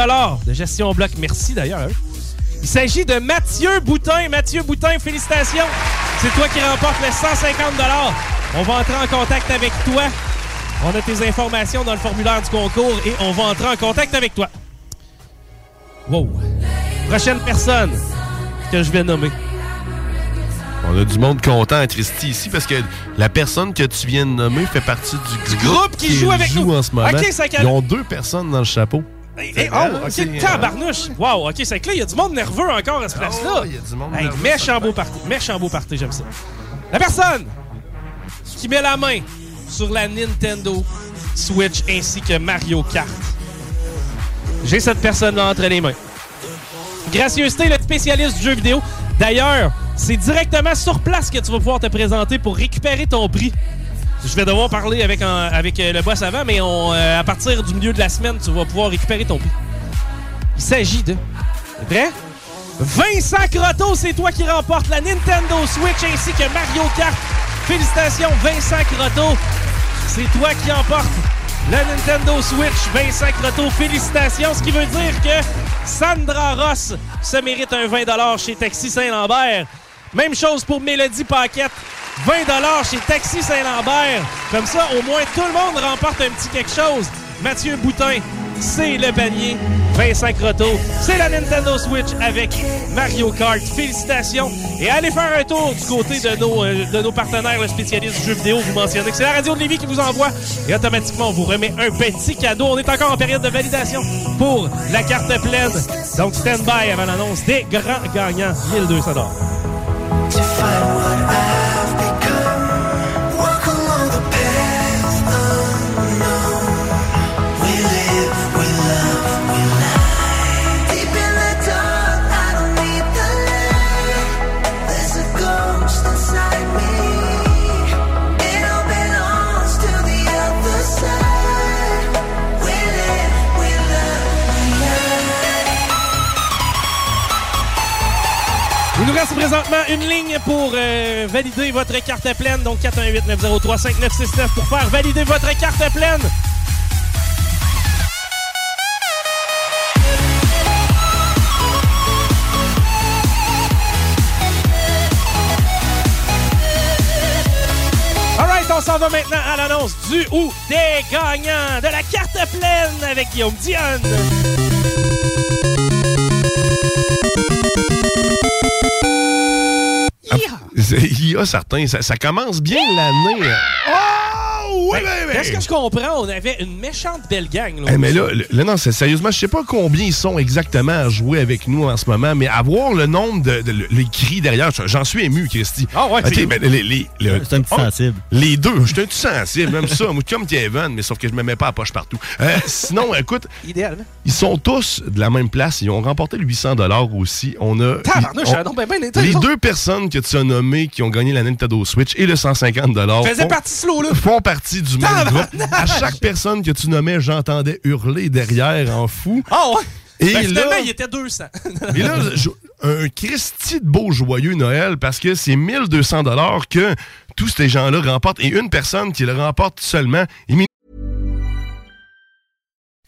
de gestion bloc, merci d'ailleurs. eux. Il s'agit de Mathieu Boutin. Mathieu Boutin, félicitations. C'est toi qui remporte les 150 On va entrer en contact avec toi. On a tes informations dans le formulaire du concours et on va entrer en contact avec toi. Wow. Prochaine personne que je vais nommer. On a du monde content à Christy ici parce que la personne que tu viens de nommer fait partie du, groupe qui joue avec nous. en ce moment. Ça. Ils ont deux personnes dans le chapeau. Oh, ok, tabarnouche. Wow, ok, c'est que là, il y a du monde nerveux encore à ce place-là. il y a du monde Hey, nerveux. méchant beau party. Méchant beau party, j'aime ça. La personne qui met la main sur la Nintendo Switch ainsi que Mario Kart. J'ai cette personne-là entre les mains. Gracieuseté, le spécialiste du jeu vidéo. D'ailleurs, c'est directement sur place que tu vas pouvoir te présenter pour récupérer ton prix. Je vais devoir parler avec, avec euh, le boss avant, mais on, euh, à partir du milieu de la semaine, tu vas pouvoir récupérer ton prix. Il s'agit de... Prêt? Vincent Croteau, c'est toi qui remporte la Nintendo Switch ainsi que Mario Kart. Félicitations, Vincent Croteau. C'est toi qui emporte la Nintendo Switch. Vincent Croteau, félicitations. Ce qui veut dire que Sandra Ross se mérite un 20 chez Taxi Saint-Lambert. Même chose pour Mélodie Paquette. 20 chez Taxi Saint-Lambert. Comme ça, au moins, tout le monde remporte un petit quelque chose. Mathieu Boutin, c'est le panier. Vincent Croteau, c'est la Nintendo Switch avec Mario Kart. Félicitations. Et allez faire un tour du côté de nos, euh, partenaires, le spécialiste du jeu vidéo. Vous mentionnez que c'est la radio de Lévis qui vous envoie. Et automatiquement, on vous remet un petit cadeau. On est encore en période de validation pour la carte pleine. Donc, stand by avant l'annonce des grands gagnants. 1200 Walk présentement une ligne pour euh, valider votre carte pleine. Donc 418-903-5969 pour faire valider votre carte pleine. Alright, on s'en va maintenant à l'annonce du ou des gagnants de la carte pleine avec Guillaume Dionne. Il y a certains, ça, ça commence bien l'année. Oh Oh, oui, Ben, ben, ben. Est-ce que je comprends? On avait une méchante belle gang. Là, Eh, mais là, non, c'est sérieusement, je sais pas combien ils sont exactement à jouer avec nous en ce moment, mais avoir le nombre de, de- le- les cris derrière, j'en suis ému, Christy. Ah ouais, Ok, c'est- ben, les, les- le- C'est un petit oh, sensible. Les deux, je suis un petit sensible, même ça, moi, comme Kevin, mais sauf que je me mets pas à poche partout. Euh, sinon, écoute, Idéalement. ils sont tous de la même place, ils ont remporté le 800 aussi. On a Tabarnouche, on- donc ben ben les- les deux personnes que tu as nommées qui ont gagné la Nintendo Switch et le 150 Faisaient font- partie slow, là. font partie du même groupe. À chaque personne que tu nommais, j'entendais hurler derrière en fou. Ah ouais? Et Ben, finalement, là- il était 200. Et là, un Christy de beau joyeux Noël parce que c'est 1200 dollars que tous ces gens-là remportent et une personne qui le remporte seulement.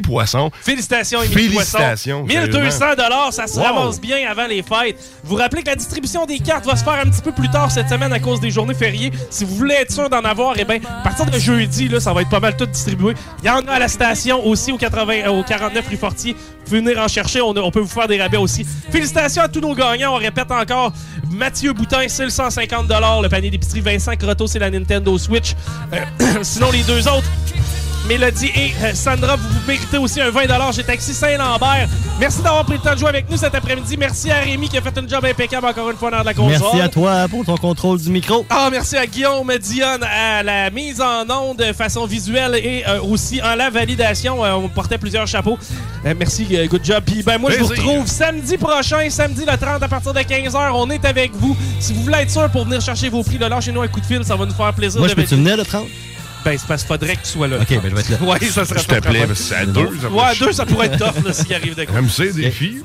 Poisson. Félicitations, Émilie Félicitations, Poisson. 1200 dollars, ça se Wow. ramasse bien avant les fêtes. Vous rappelez que la distribution des cartes va se faire un petit peu plus tard cette semaine à cause des journées fériées. Si vous voulez être sûr d'en avoir, eh bien, à partir de jeudi, là, ça va être pas mal tout distribué. Il y en a à la station aussi au, 80, euh, au 49 rue Fortier. Vous pouvez venir en chercher, on peut vous faire des rabais aussi. Félicitations à tous nos gagnants. On répète encore, Mathieu Boutin, c'est le 150 le panier d'épicerie. Vincent Croteau, c'est la Nintendo Switch. Euh, sinon, les deux autres, Mélodie et euh, Sandra, vous, vous méritez aussi un 20 chez Taxi Saint-Lambert. Merci d'avoir pris le temps de jouer avec nous cet après-midi. Merci à Rémi qui a fait un job impeccable encore une fois dans la console. Merci à toi pour ton contrôle du micro. Ah, merci à Guillaume Dionne à la mise en onde de façon visuelle et euh, aussi en la validation. Euh, on portait plusieurs chapeaux. Euh, merci, euh, good job. Puis ben moi, je vous retrouve samedi prochain, samedi le 30 à partir de 15h. On est avec vous. Si vous voulez être sûr pour venir chercher vos prix, là, lâchez-nous un coup de fil. Ça va nous faire plaisir Moi, de je peux-tu venir le 30? Ben, c'est parce qu'il faudrait que tu sois là. Ok, ben je vais être là. Ouais, ça serait S'il te plaît, parce que à deux, ça Ouais, à deux, ça pourrait être tough là, s'il arrive de quoi. MC, défi.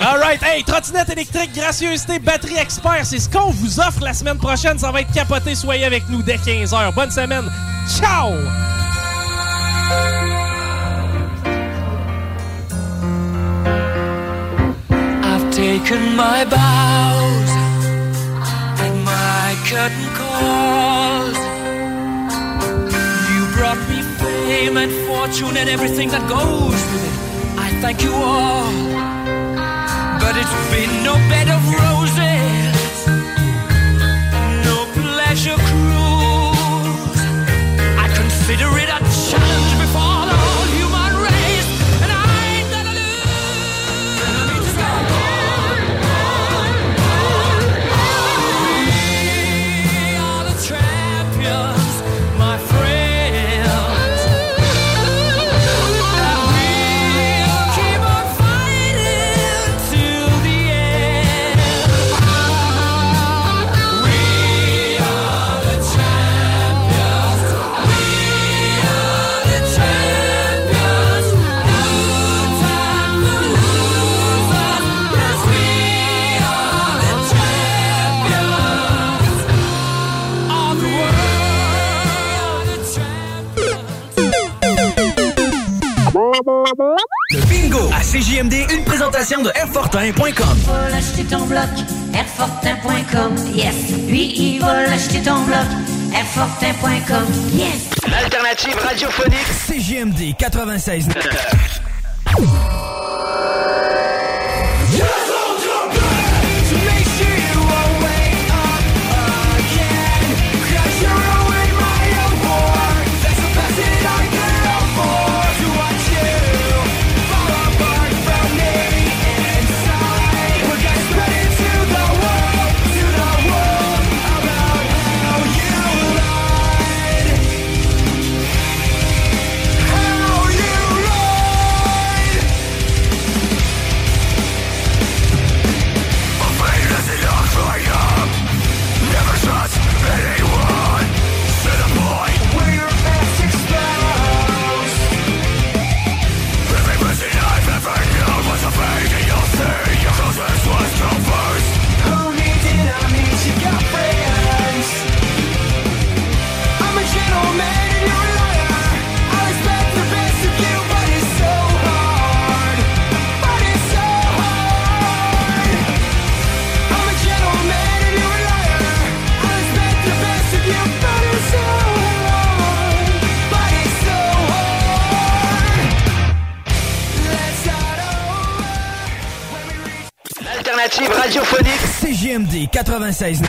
Alright, hey, trottinette électrique, gracieuseté, batterie expert, c'est ce qu'on vous offre la semaine prochaine. Ça va être capoté. Soyez avec nous dès 15h. Bonne semaine. Ciao! I've taken my bows and my curtain calls. Brought me fame and fortune and everything that goes with it. I thank you all, but it's been no bed of roses, no pleasure cruise. I consider it a challenge CJMD, une présentation de Airfortin.com. va l'acheter ton bloc, Airfortin.com, yes. Lui, il va l'acheter ton bloc, Airfortin.com, yes. L'alternative radiophonique CJMD 96. We're 96.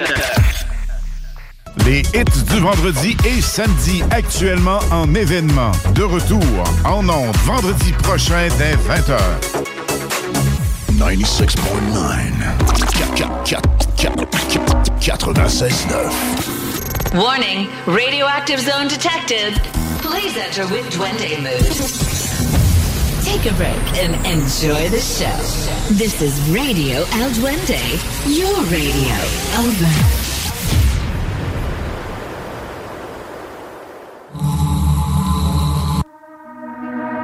Les hits du vendredi et samedi actuellement en événement. De retour en ondes vendredi prochain dès 20h. 96.9. 96.9. Warning, radioactive zone detected. Please enter with Duende mood. Take a break and enjoy the show. This is Radio El Duende, your radio. Over.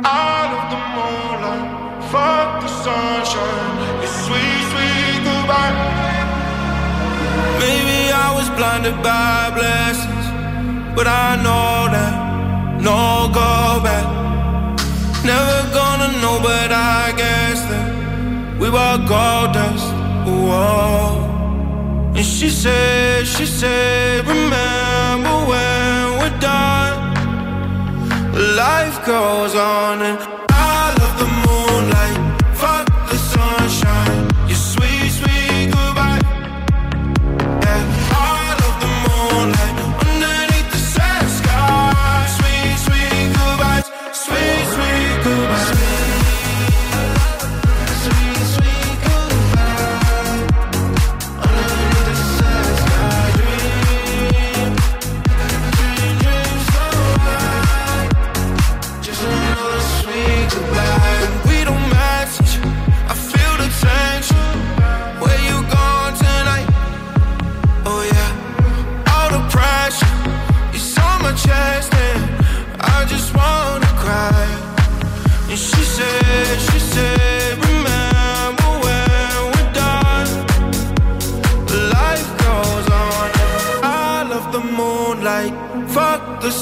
Out of the moonlight, fuck the sunshine. It's sweet, sweet goodbye. Maybe I was blinded by blessings, but I know that no go back. Never know, but I guess that we were gold dust. Whoa. And she said, she said, remember when we're done. Life goes on and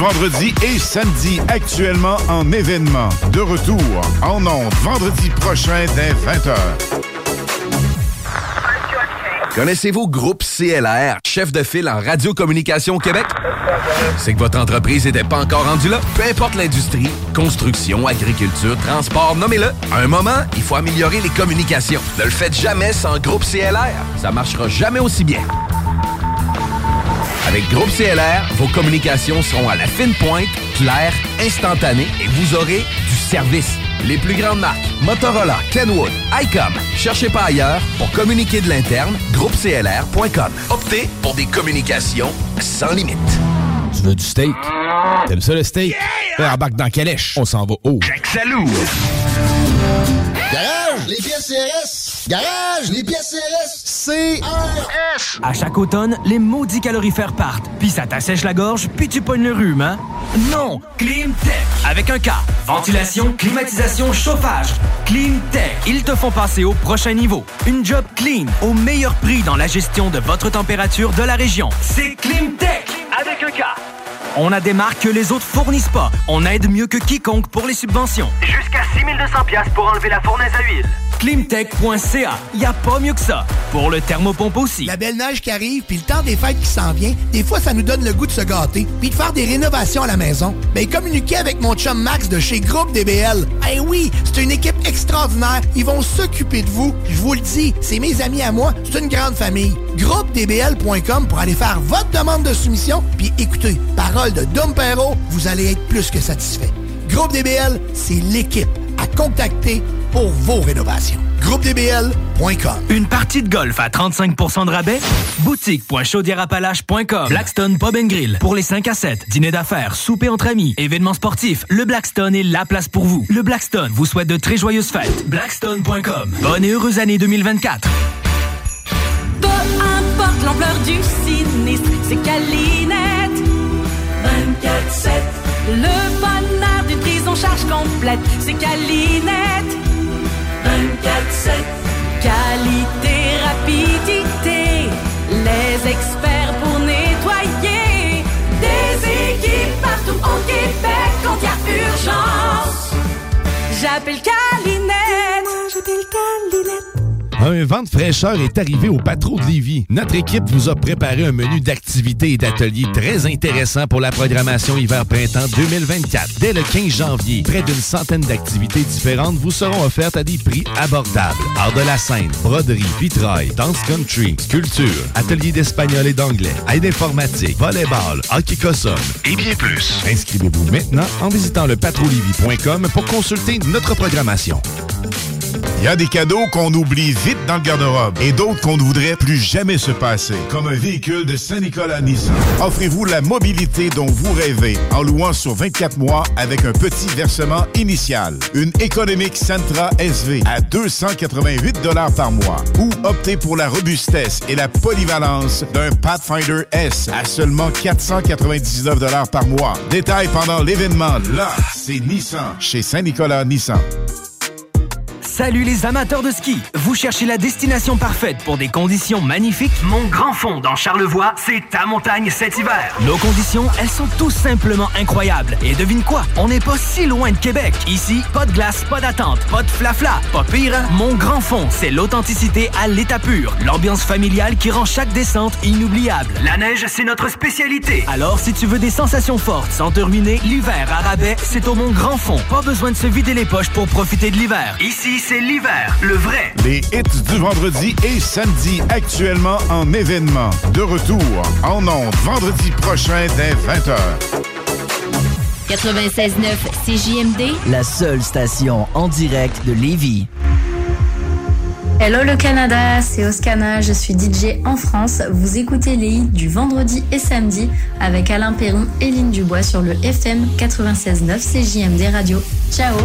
Vendredi et samedi actuellement en événement. De retour en ondes vendredi prochain dès 20h. Connaissez-vous Groupe CLR, chef de file en radiocommunication au Québec? C'est que votre entreprise n'était pas encore rendue là? Peu importe l'industrie, construction, agriculture, transport, nommez-le. À un moment, il faut améliorer les communications. Ne le faites jamais sans Groupe CLR. Ça marchera jamais aussi bien. Avec Groupe CLR, vos communications seront à la fine pointe, claires, instantanées et vous aurez du service. Les plus grandes marques, Motorola, Kenwood, ICOM. Cherchez pas ailleurs pour communiquer de l'interne, groupeclr.com. Optez pour des communications sans limite. Tu veux du steak? T'aimes ça le steak? Yeah! Embarque dans Calèche. On s'en va haut. Jacques Salou. Les pièces CRS. Garage, les pièces CRS. CRS. À chaque automne, les maudits calorifères partent. Puis ça t'assèche la gorge, puis tu pognes le rhume, hein? Non! Climtech. Avec un K. Ventilation, climatisation, chauffage. Climtech. Ils te font passer au prochain niveau. Une job clean, au meilleur prix dans la gestion de votre température de la région. C'est Climtech. Avec un K. On a des marques que les autres fournissent pas. On aide mieux que quiconque pour les subventions. Jusqu'à 6200 pièces pour enlever la fournaise à huile. Climtech.ca, y a pas mieux que ça. Pour le thermopompe aussi. La belle neige qui arrive, puis le temps des fêtes qui s'en vient, des fois ça nous donne le goût de se gâter, puis de faire des rénovations à la maison. Ben communiquez avec mon chum Max de chez Groupe DBL. Eh oui, c'est une équipe extraordinaire. Ils vont s'occuper de vous. Je vous le dis, c'est mes amis à moi, c'est une grande famille. GroupeDBL.com pour aller faire votre demande de soumission, puis écoutez, parole de Dom Perrault, vous allez être plus que satisfait. Groupe DBL, c'est l'équipe à contacter pour vos rénovations. GroupeDBL.com Une partie de golf à 35% de rabais? Boutique.chaudierapalache.com Blackstone Pub and Grill. Pour les 5 à 7, dîner d'affaires, souper entre amis, événements sportifs, le Blackstone est la place pour vous. Le Blackstone vous souhaite de très joyeuses fêtes. Blackstone.com Bonne et heureuse année 2024. Peu importe l'ampleur du sinistre, c'est Calinette. 24-7. Le charge complète, c'est Calinette. 24-7. Qualité, rapidité, les experts pour nettoyer. Des équipes partout au Québec quand il y a urgence. J'appelle Calinette. J'appelle Calinette. Un vent de fraîcheur est arrivé au Patro de Lévis. Notre équipe vous a préparé un menu d'activités et d'ateliers très intéressant pour la programmation hiver-printemps 2024. Dès le 15 janvier, près d'une centaine d'activités différentes vous seront offertes à des prix abordables. Art de la scène, broderie, vitrail, dance country, sculpture, ateliers d'espagnol et d'anglais, aide informatique, volleyball, hockey cossum et bien plus. Inscrivez-vous maintenant en visitant le pour consulter notre programmation. Il y a des cadeaux qu'on oublie vite dans le garde-robe et d'autres qu'on ne voudrait plus jamais se passer, comme un véhicule de Saint-Nicolas Nissan. Offrez-vous la mobilité dont vous rêvez en louant sur 24 mois avec un petit versement initial. Une économique Sentra SV à 288 par mois ou optez pour la robustesse et la polyvalence d'un Pathfinder S à seulement 499 par mois. Détail pendant l'événement. Là, c'est Nissan chez Saint-Nicolas Nissan. Salut les amateurs de ski! Vous cherchez la destination parfaite pour des conditions magnifiques? Mon Grand Fond dans Charlevoix, c'est ta montagne cet hiver. Nos conditions, elles sont tout simplement incroyables. Et devine quoi? On n'est pas si loin de Québec. Ici, pas de glace, pas d'attente, pas de flafla. Pas pire, hein? Mon Grand Fond, c'est l'authenticité à l'état pur. L'ambiance familiale qui rend chaque descente inoubliable. La neige, c'est notre spécialité. Alors, si tu veux des sensations fortes sans te ruiner, l'hiver à rabais, c'est au Mont Grand Fond. Pas besoin de se vider les poches pour profiter de l'hiver. Ici, c'est l'hiver, le vrai. Les hits du vendredi et samedi actuellement en événement. De retour en ondes vendredi prochain dès 20h. 96.9 CJMD, La seule station en direct de Lévis. Hello le Canada, c'est Oscana, je suis DJ en France. Vous écoutez les hits du vendredi et samedi avec Alain Perron et Lynn Dubois sur le FM 96.9 CJMD Radio. Ciao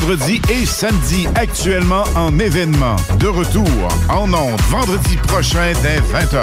vendredi et samedi, actuellement en événement. De retour en ondes vendredi prochain dès 20h.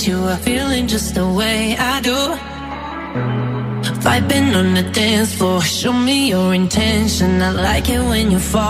that you are feeling just the way I do. Vibing on the dance floor, show me your intention. I like it when you fall.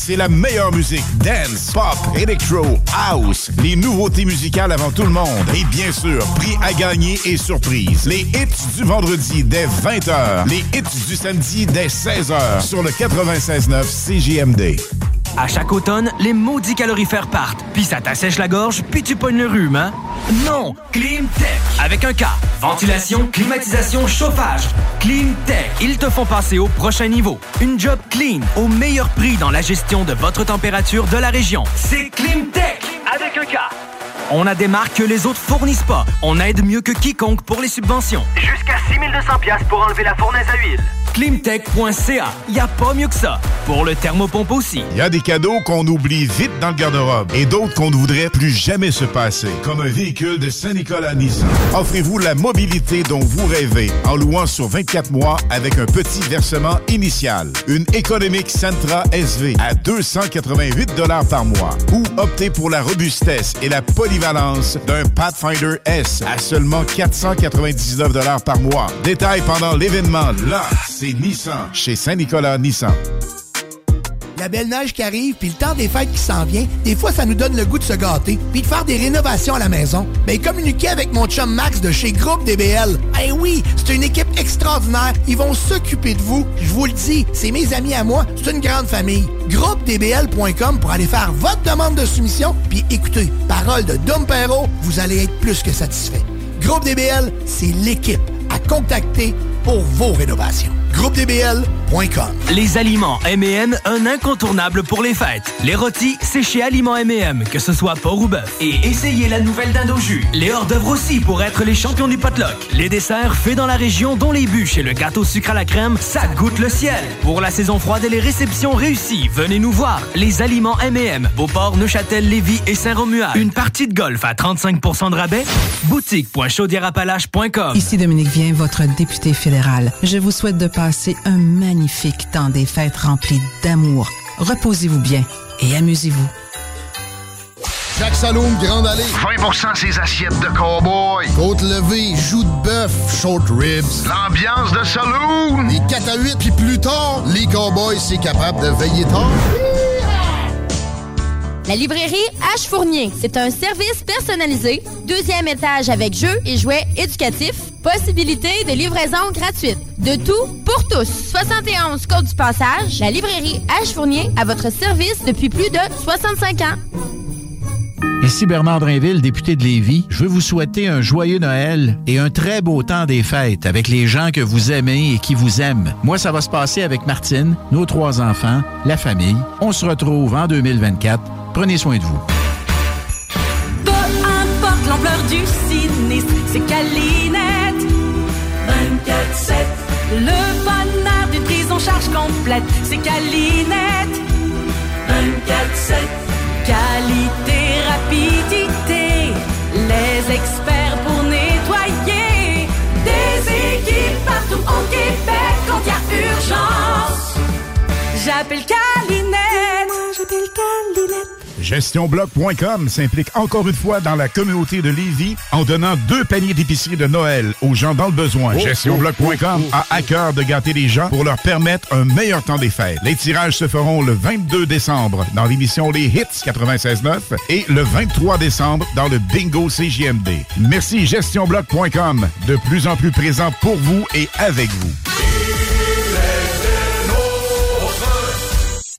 c'est la meilleure musique. Dance, pop, electro, house. Les nouveautés musicales avant tout le monde. Et bien sûr, prix à gagner et surprise. Les hits du vendredi dès 20h. Les hits du samedi dès 16h sur le 96.9 CJMD. À chaque automne, les maudits calorifères partent, puis ça t'assèche la gorge, puis tu pognes le rhume, hein? Non! Climtech! Avec un K. Ventilation, climatisation, chauffage. Climtech. Ils te font passer au prochain niveau. Une job clean, au meilleur prix dans la gestion de votre température de la région. C'est Climtech! Avec un K. On a des marques que les autres fournissent pas. On aide mieux que quiconque pour les subventions. Jusqu'à 6200 pièces pour enlever la fournaise à huile. Climtech.ca. Y a pas mieux que ça. Pour le thermopompe aussi. Il y a des cadeaux qu'on oublie vite dans le garde-robe et d'autres qu'on ne voudrait plus jamais se passer, comme un véhicule de Saint-Nicolas Nissan. Offrez-vous la mobilité dont vous rêvez en louant sur 24 mois avec un petit versement initial. Une économique Sentra SV à 288 par mois ou optez pour la robustesse et la polyvalence d'un Pathfinder S à seulement 499 par mois. Détail pendant l'événement là, c'est Nissan chez Saint-Nicolas Nissan. La belle neige qui arrive, puis le temps des fêtes qui s'en vient, des fois, ça nous donne le goût de se gâter, puis de faire des rénovations à la maison. Mais communiquer avec mon chum Max de chez Groupe DBL. Eh oui, c'est une équipe extraordinaire. Ils vont s'occuper de vous. Je vous le dis, c'est mes amis à moi. C'est une grande famille. GroupeDBL.com pour aller faire votre demande de soumission. Puis écoutez, parole de Dom Perrault, vous allez être plus que satisfait. Groupe DBL, c'est l'équipe à contacter pour vos rénovations. GroupeDBL.com Les aliments M&M, un incontournable pour les fêtes. Les rôtis, c'est chez Aliments M&M, que ce soit porc ou bœuf. Et essayez la nouvelle dinde au jus. Les hors-d'œuvre aussi pour être les champions du potluck. Les desserts faits dans la région, dont les bûches et le gâteau sucre à la crème, ça goûte le ciel. Pour la saison froide et les réceptions réussies, venez nous voir. Les aliments M&M, Beauport, Neuchâtel, Lévis et Saint-Romuald. Une partie de golf à 35% de rabais? Boutique.chaudièrapalache.com Ici Dominique Vien, votre député fédéral. Je vous souhaite de passer un magnifique temps des fêtes rempli d'amour. Reposez-vous bien et amusez-vous. Jacques Saloum, Grande Allée. 20% ses assiettes de cowboy. Côte levée, joues de bœuf, short ribs. L'ambiance de saloon. Les 4 à 8, puis plus tard, les cowboys, c'est capable de veiller tard. La librairie H Fournier, c'est un service personnalisé, deuxième étage avec jeux et jouets éducatifs, possibilité de livraison gratuite. De tout pour tous. 71 Côte du Passage, la librairie H Fournier à votre service depuis plus de 65 ans. Ici Bernard Drinville, député de Lévis. Je veux vous souhaiter un joyeux Noël et un très beau temps des fêtes avec les gens que vous aimez et qui vous aiment. Moi, ça va se passer avec Martine, nos trois enfants, la famille. On se retrouve en 2024. Prenez soin de vous. Peu importe l'ampleur du sinistre, c'est Calinette. 24-7. Le bonheur d'une prise en charge complète, c'est Calinette. 24-7. Qualité, les experts pour nettoyer. Des équipes partout au Québec quand il y a urgence. J'appelle Calinette. Moi, j'appelle Calinette. GestionBloc.com s'implique encore une fois dans la communauté de Lévis en donnant deux paniers d'épicerie de Noël aux gens dans le besoin. Oh, GestionBloc.com a à cœur de gâter les gens pour leur permettre un meilleur temps des fêtes. Les tirages se feront le 22 décembre dans l'émission Les Hits 96.9 et le 23 décembre dans le Bingo CJMD. Merci GestionBloc.com, de plus en plus présent pour vous et avec vous.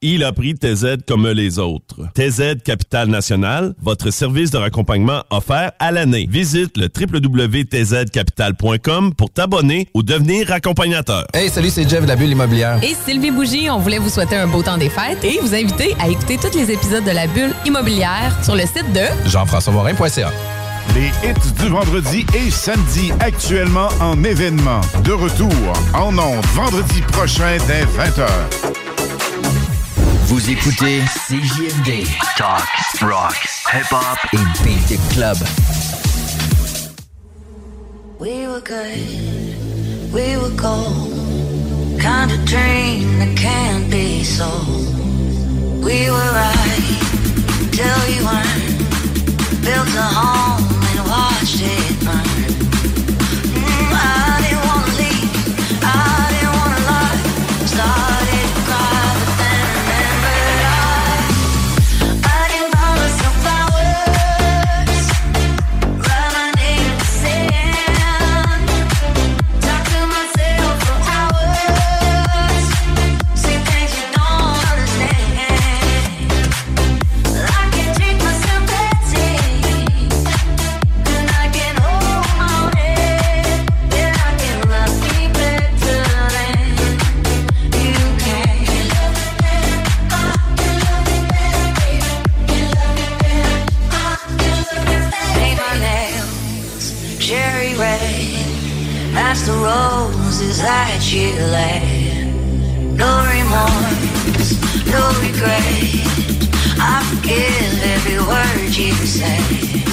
Il a pris TZ comme les autres. TZ Capital National, votre service de raccompagnement offert à l'année. Visite le www.tzcapital.com pour t'abonner ou devenir accompagnateur. Hey, salut, c'est Jeff de la Bulle Immobilière. Et Sylvie Bougie, on voulait vous souhaiter un beau temps des fêtes et vous inviter à écouter tous les épisodes de la Bulle Immobilière sur le site de Jean-François-Morin.ca. Les hits du vendredi et samedi actuellement en événement. De retour en ondes vendredi prochain dès 20h. Vous écoutez CJMD, Talk, Rock, Hip Hop et Beat the Club. We were good, we were cold. Kind of dream that can't be sold. We were right till you weren't. Built a home and watched it burn. great. I forgive every word you say.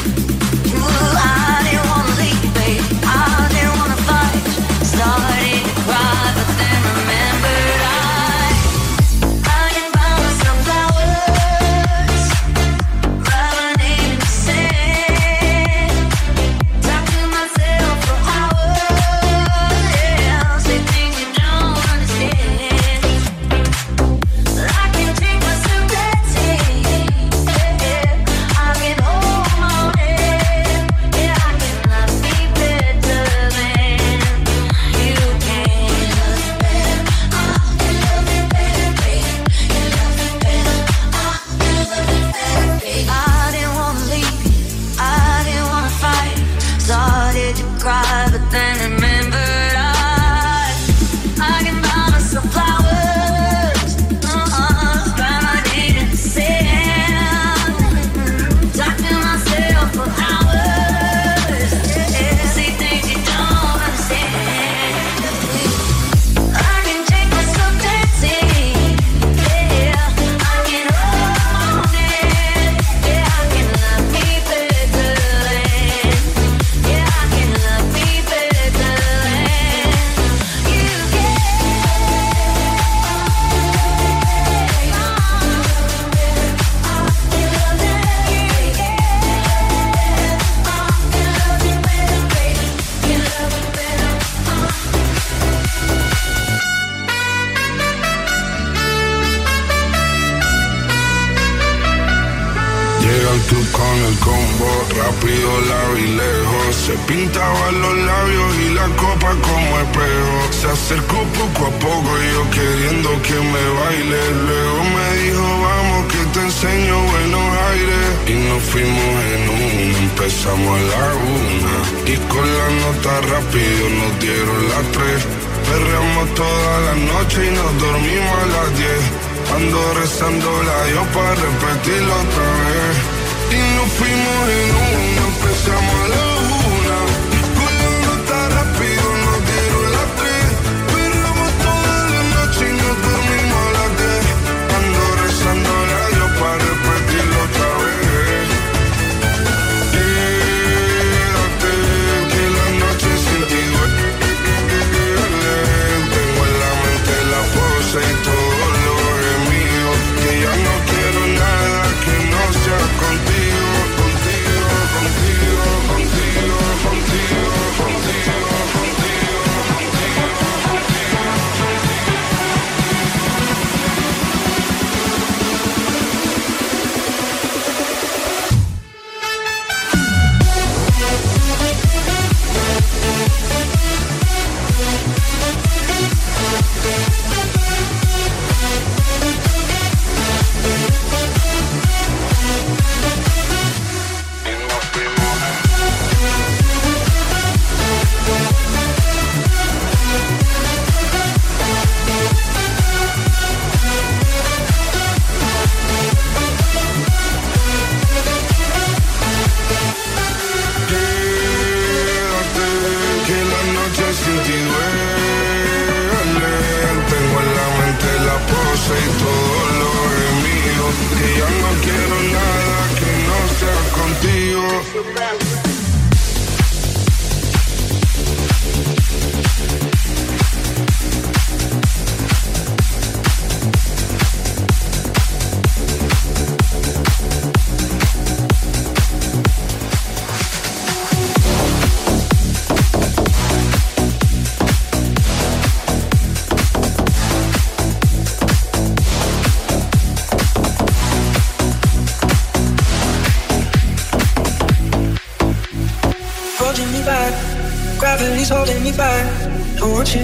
fuimos en un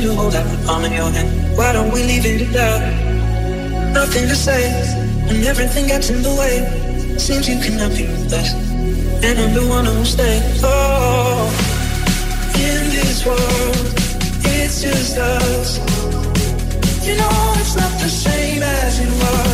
To hold out the palm of your hand? Why don't we leave it at that? Nothing to say, and everything gets in the way. Seems you cannot be with us, and I'm the one who stays. Oh, in this world, it's just us. You know it's not the same as it was.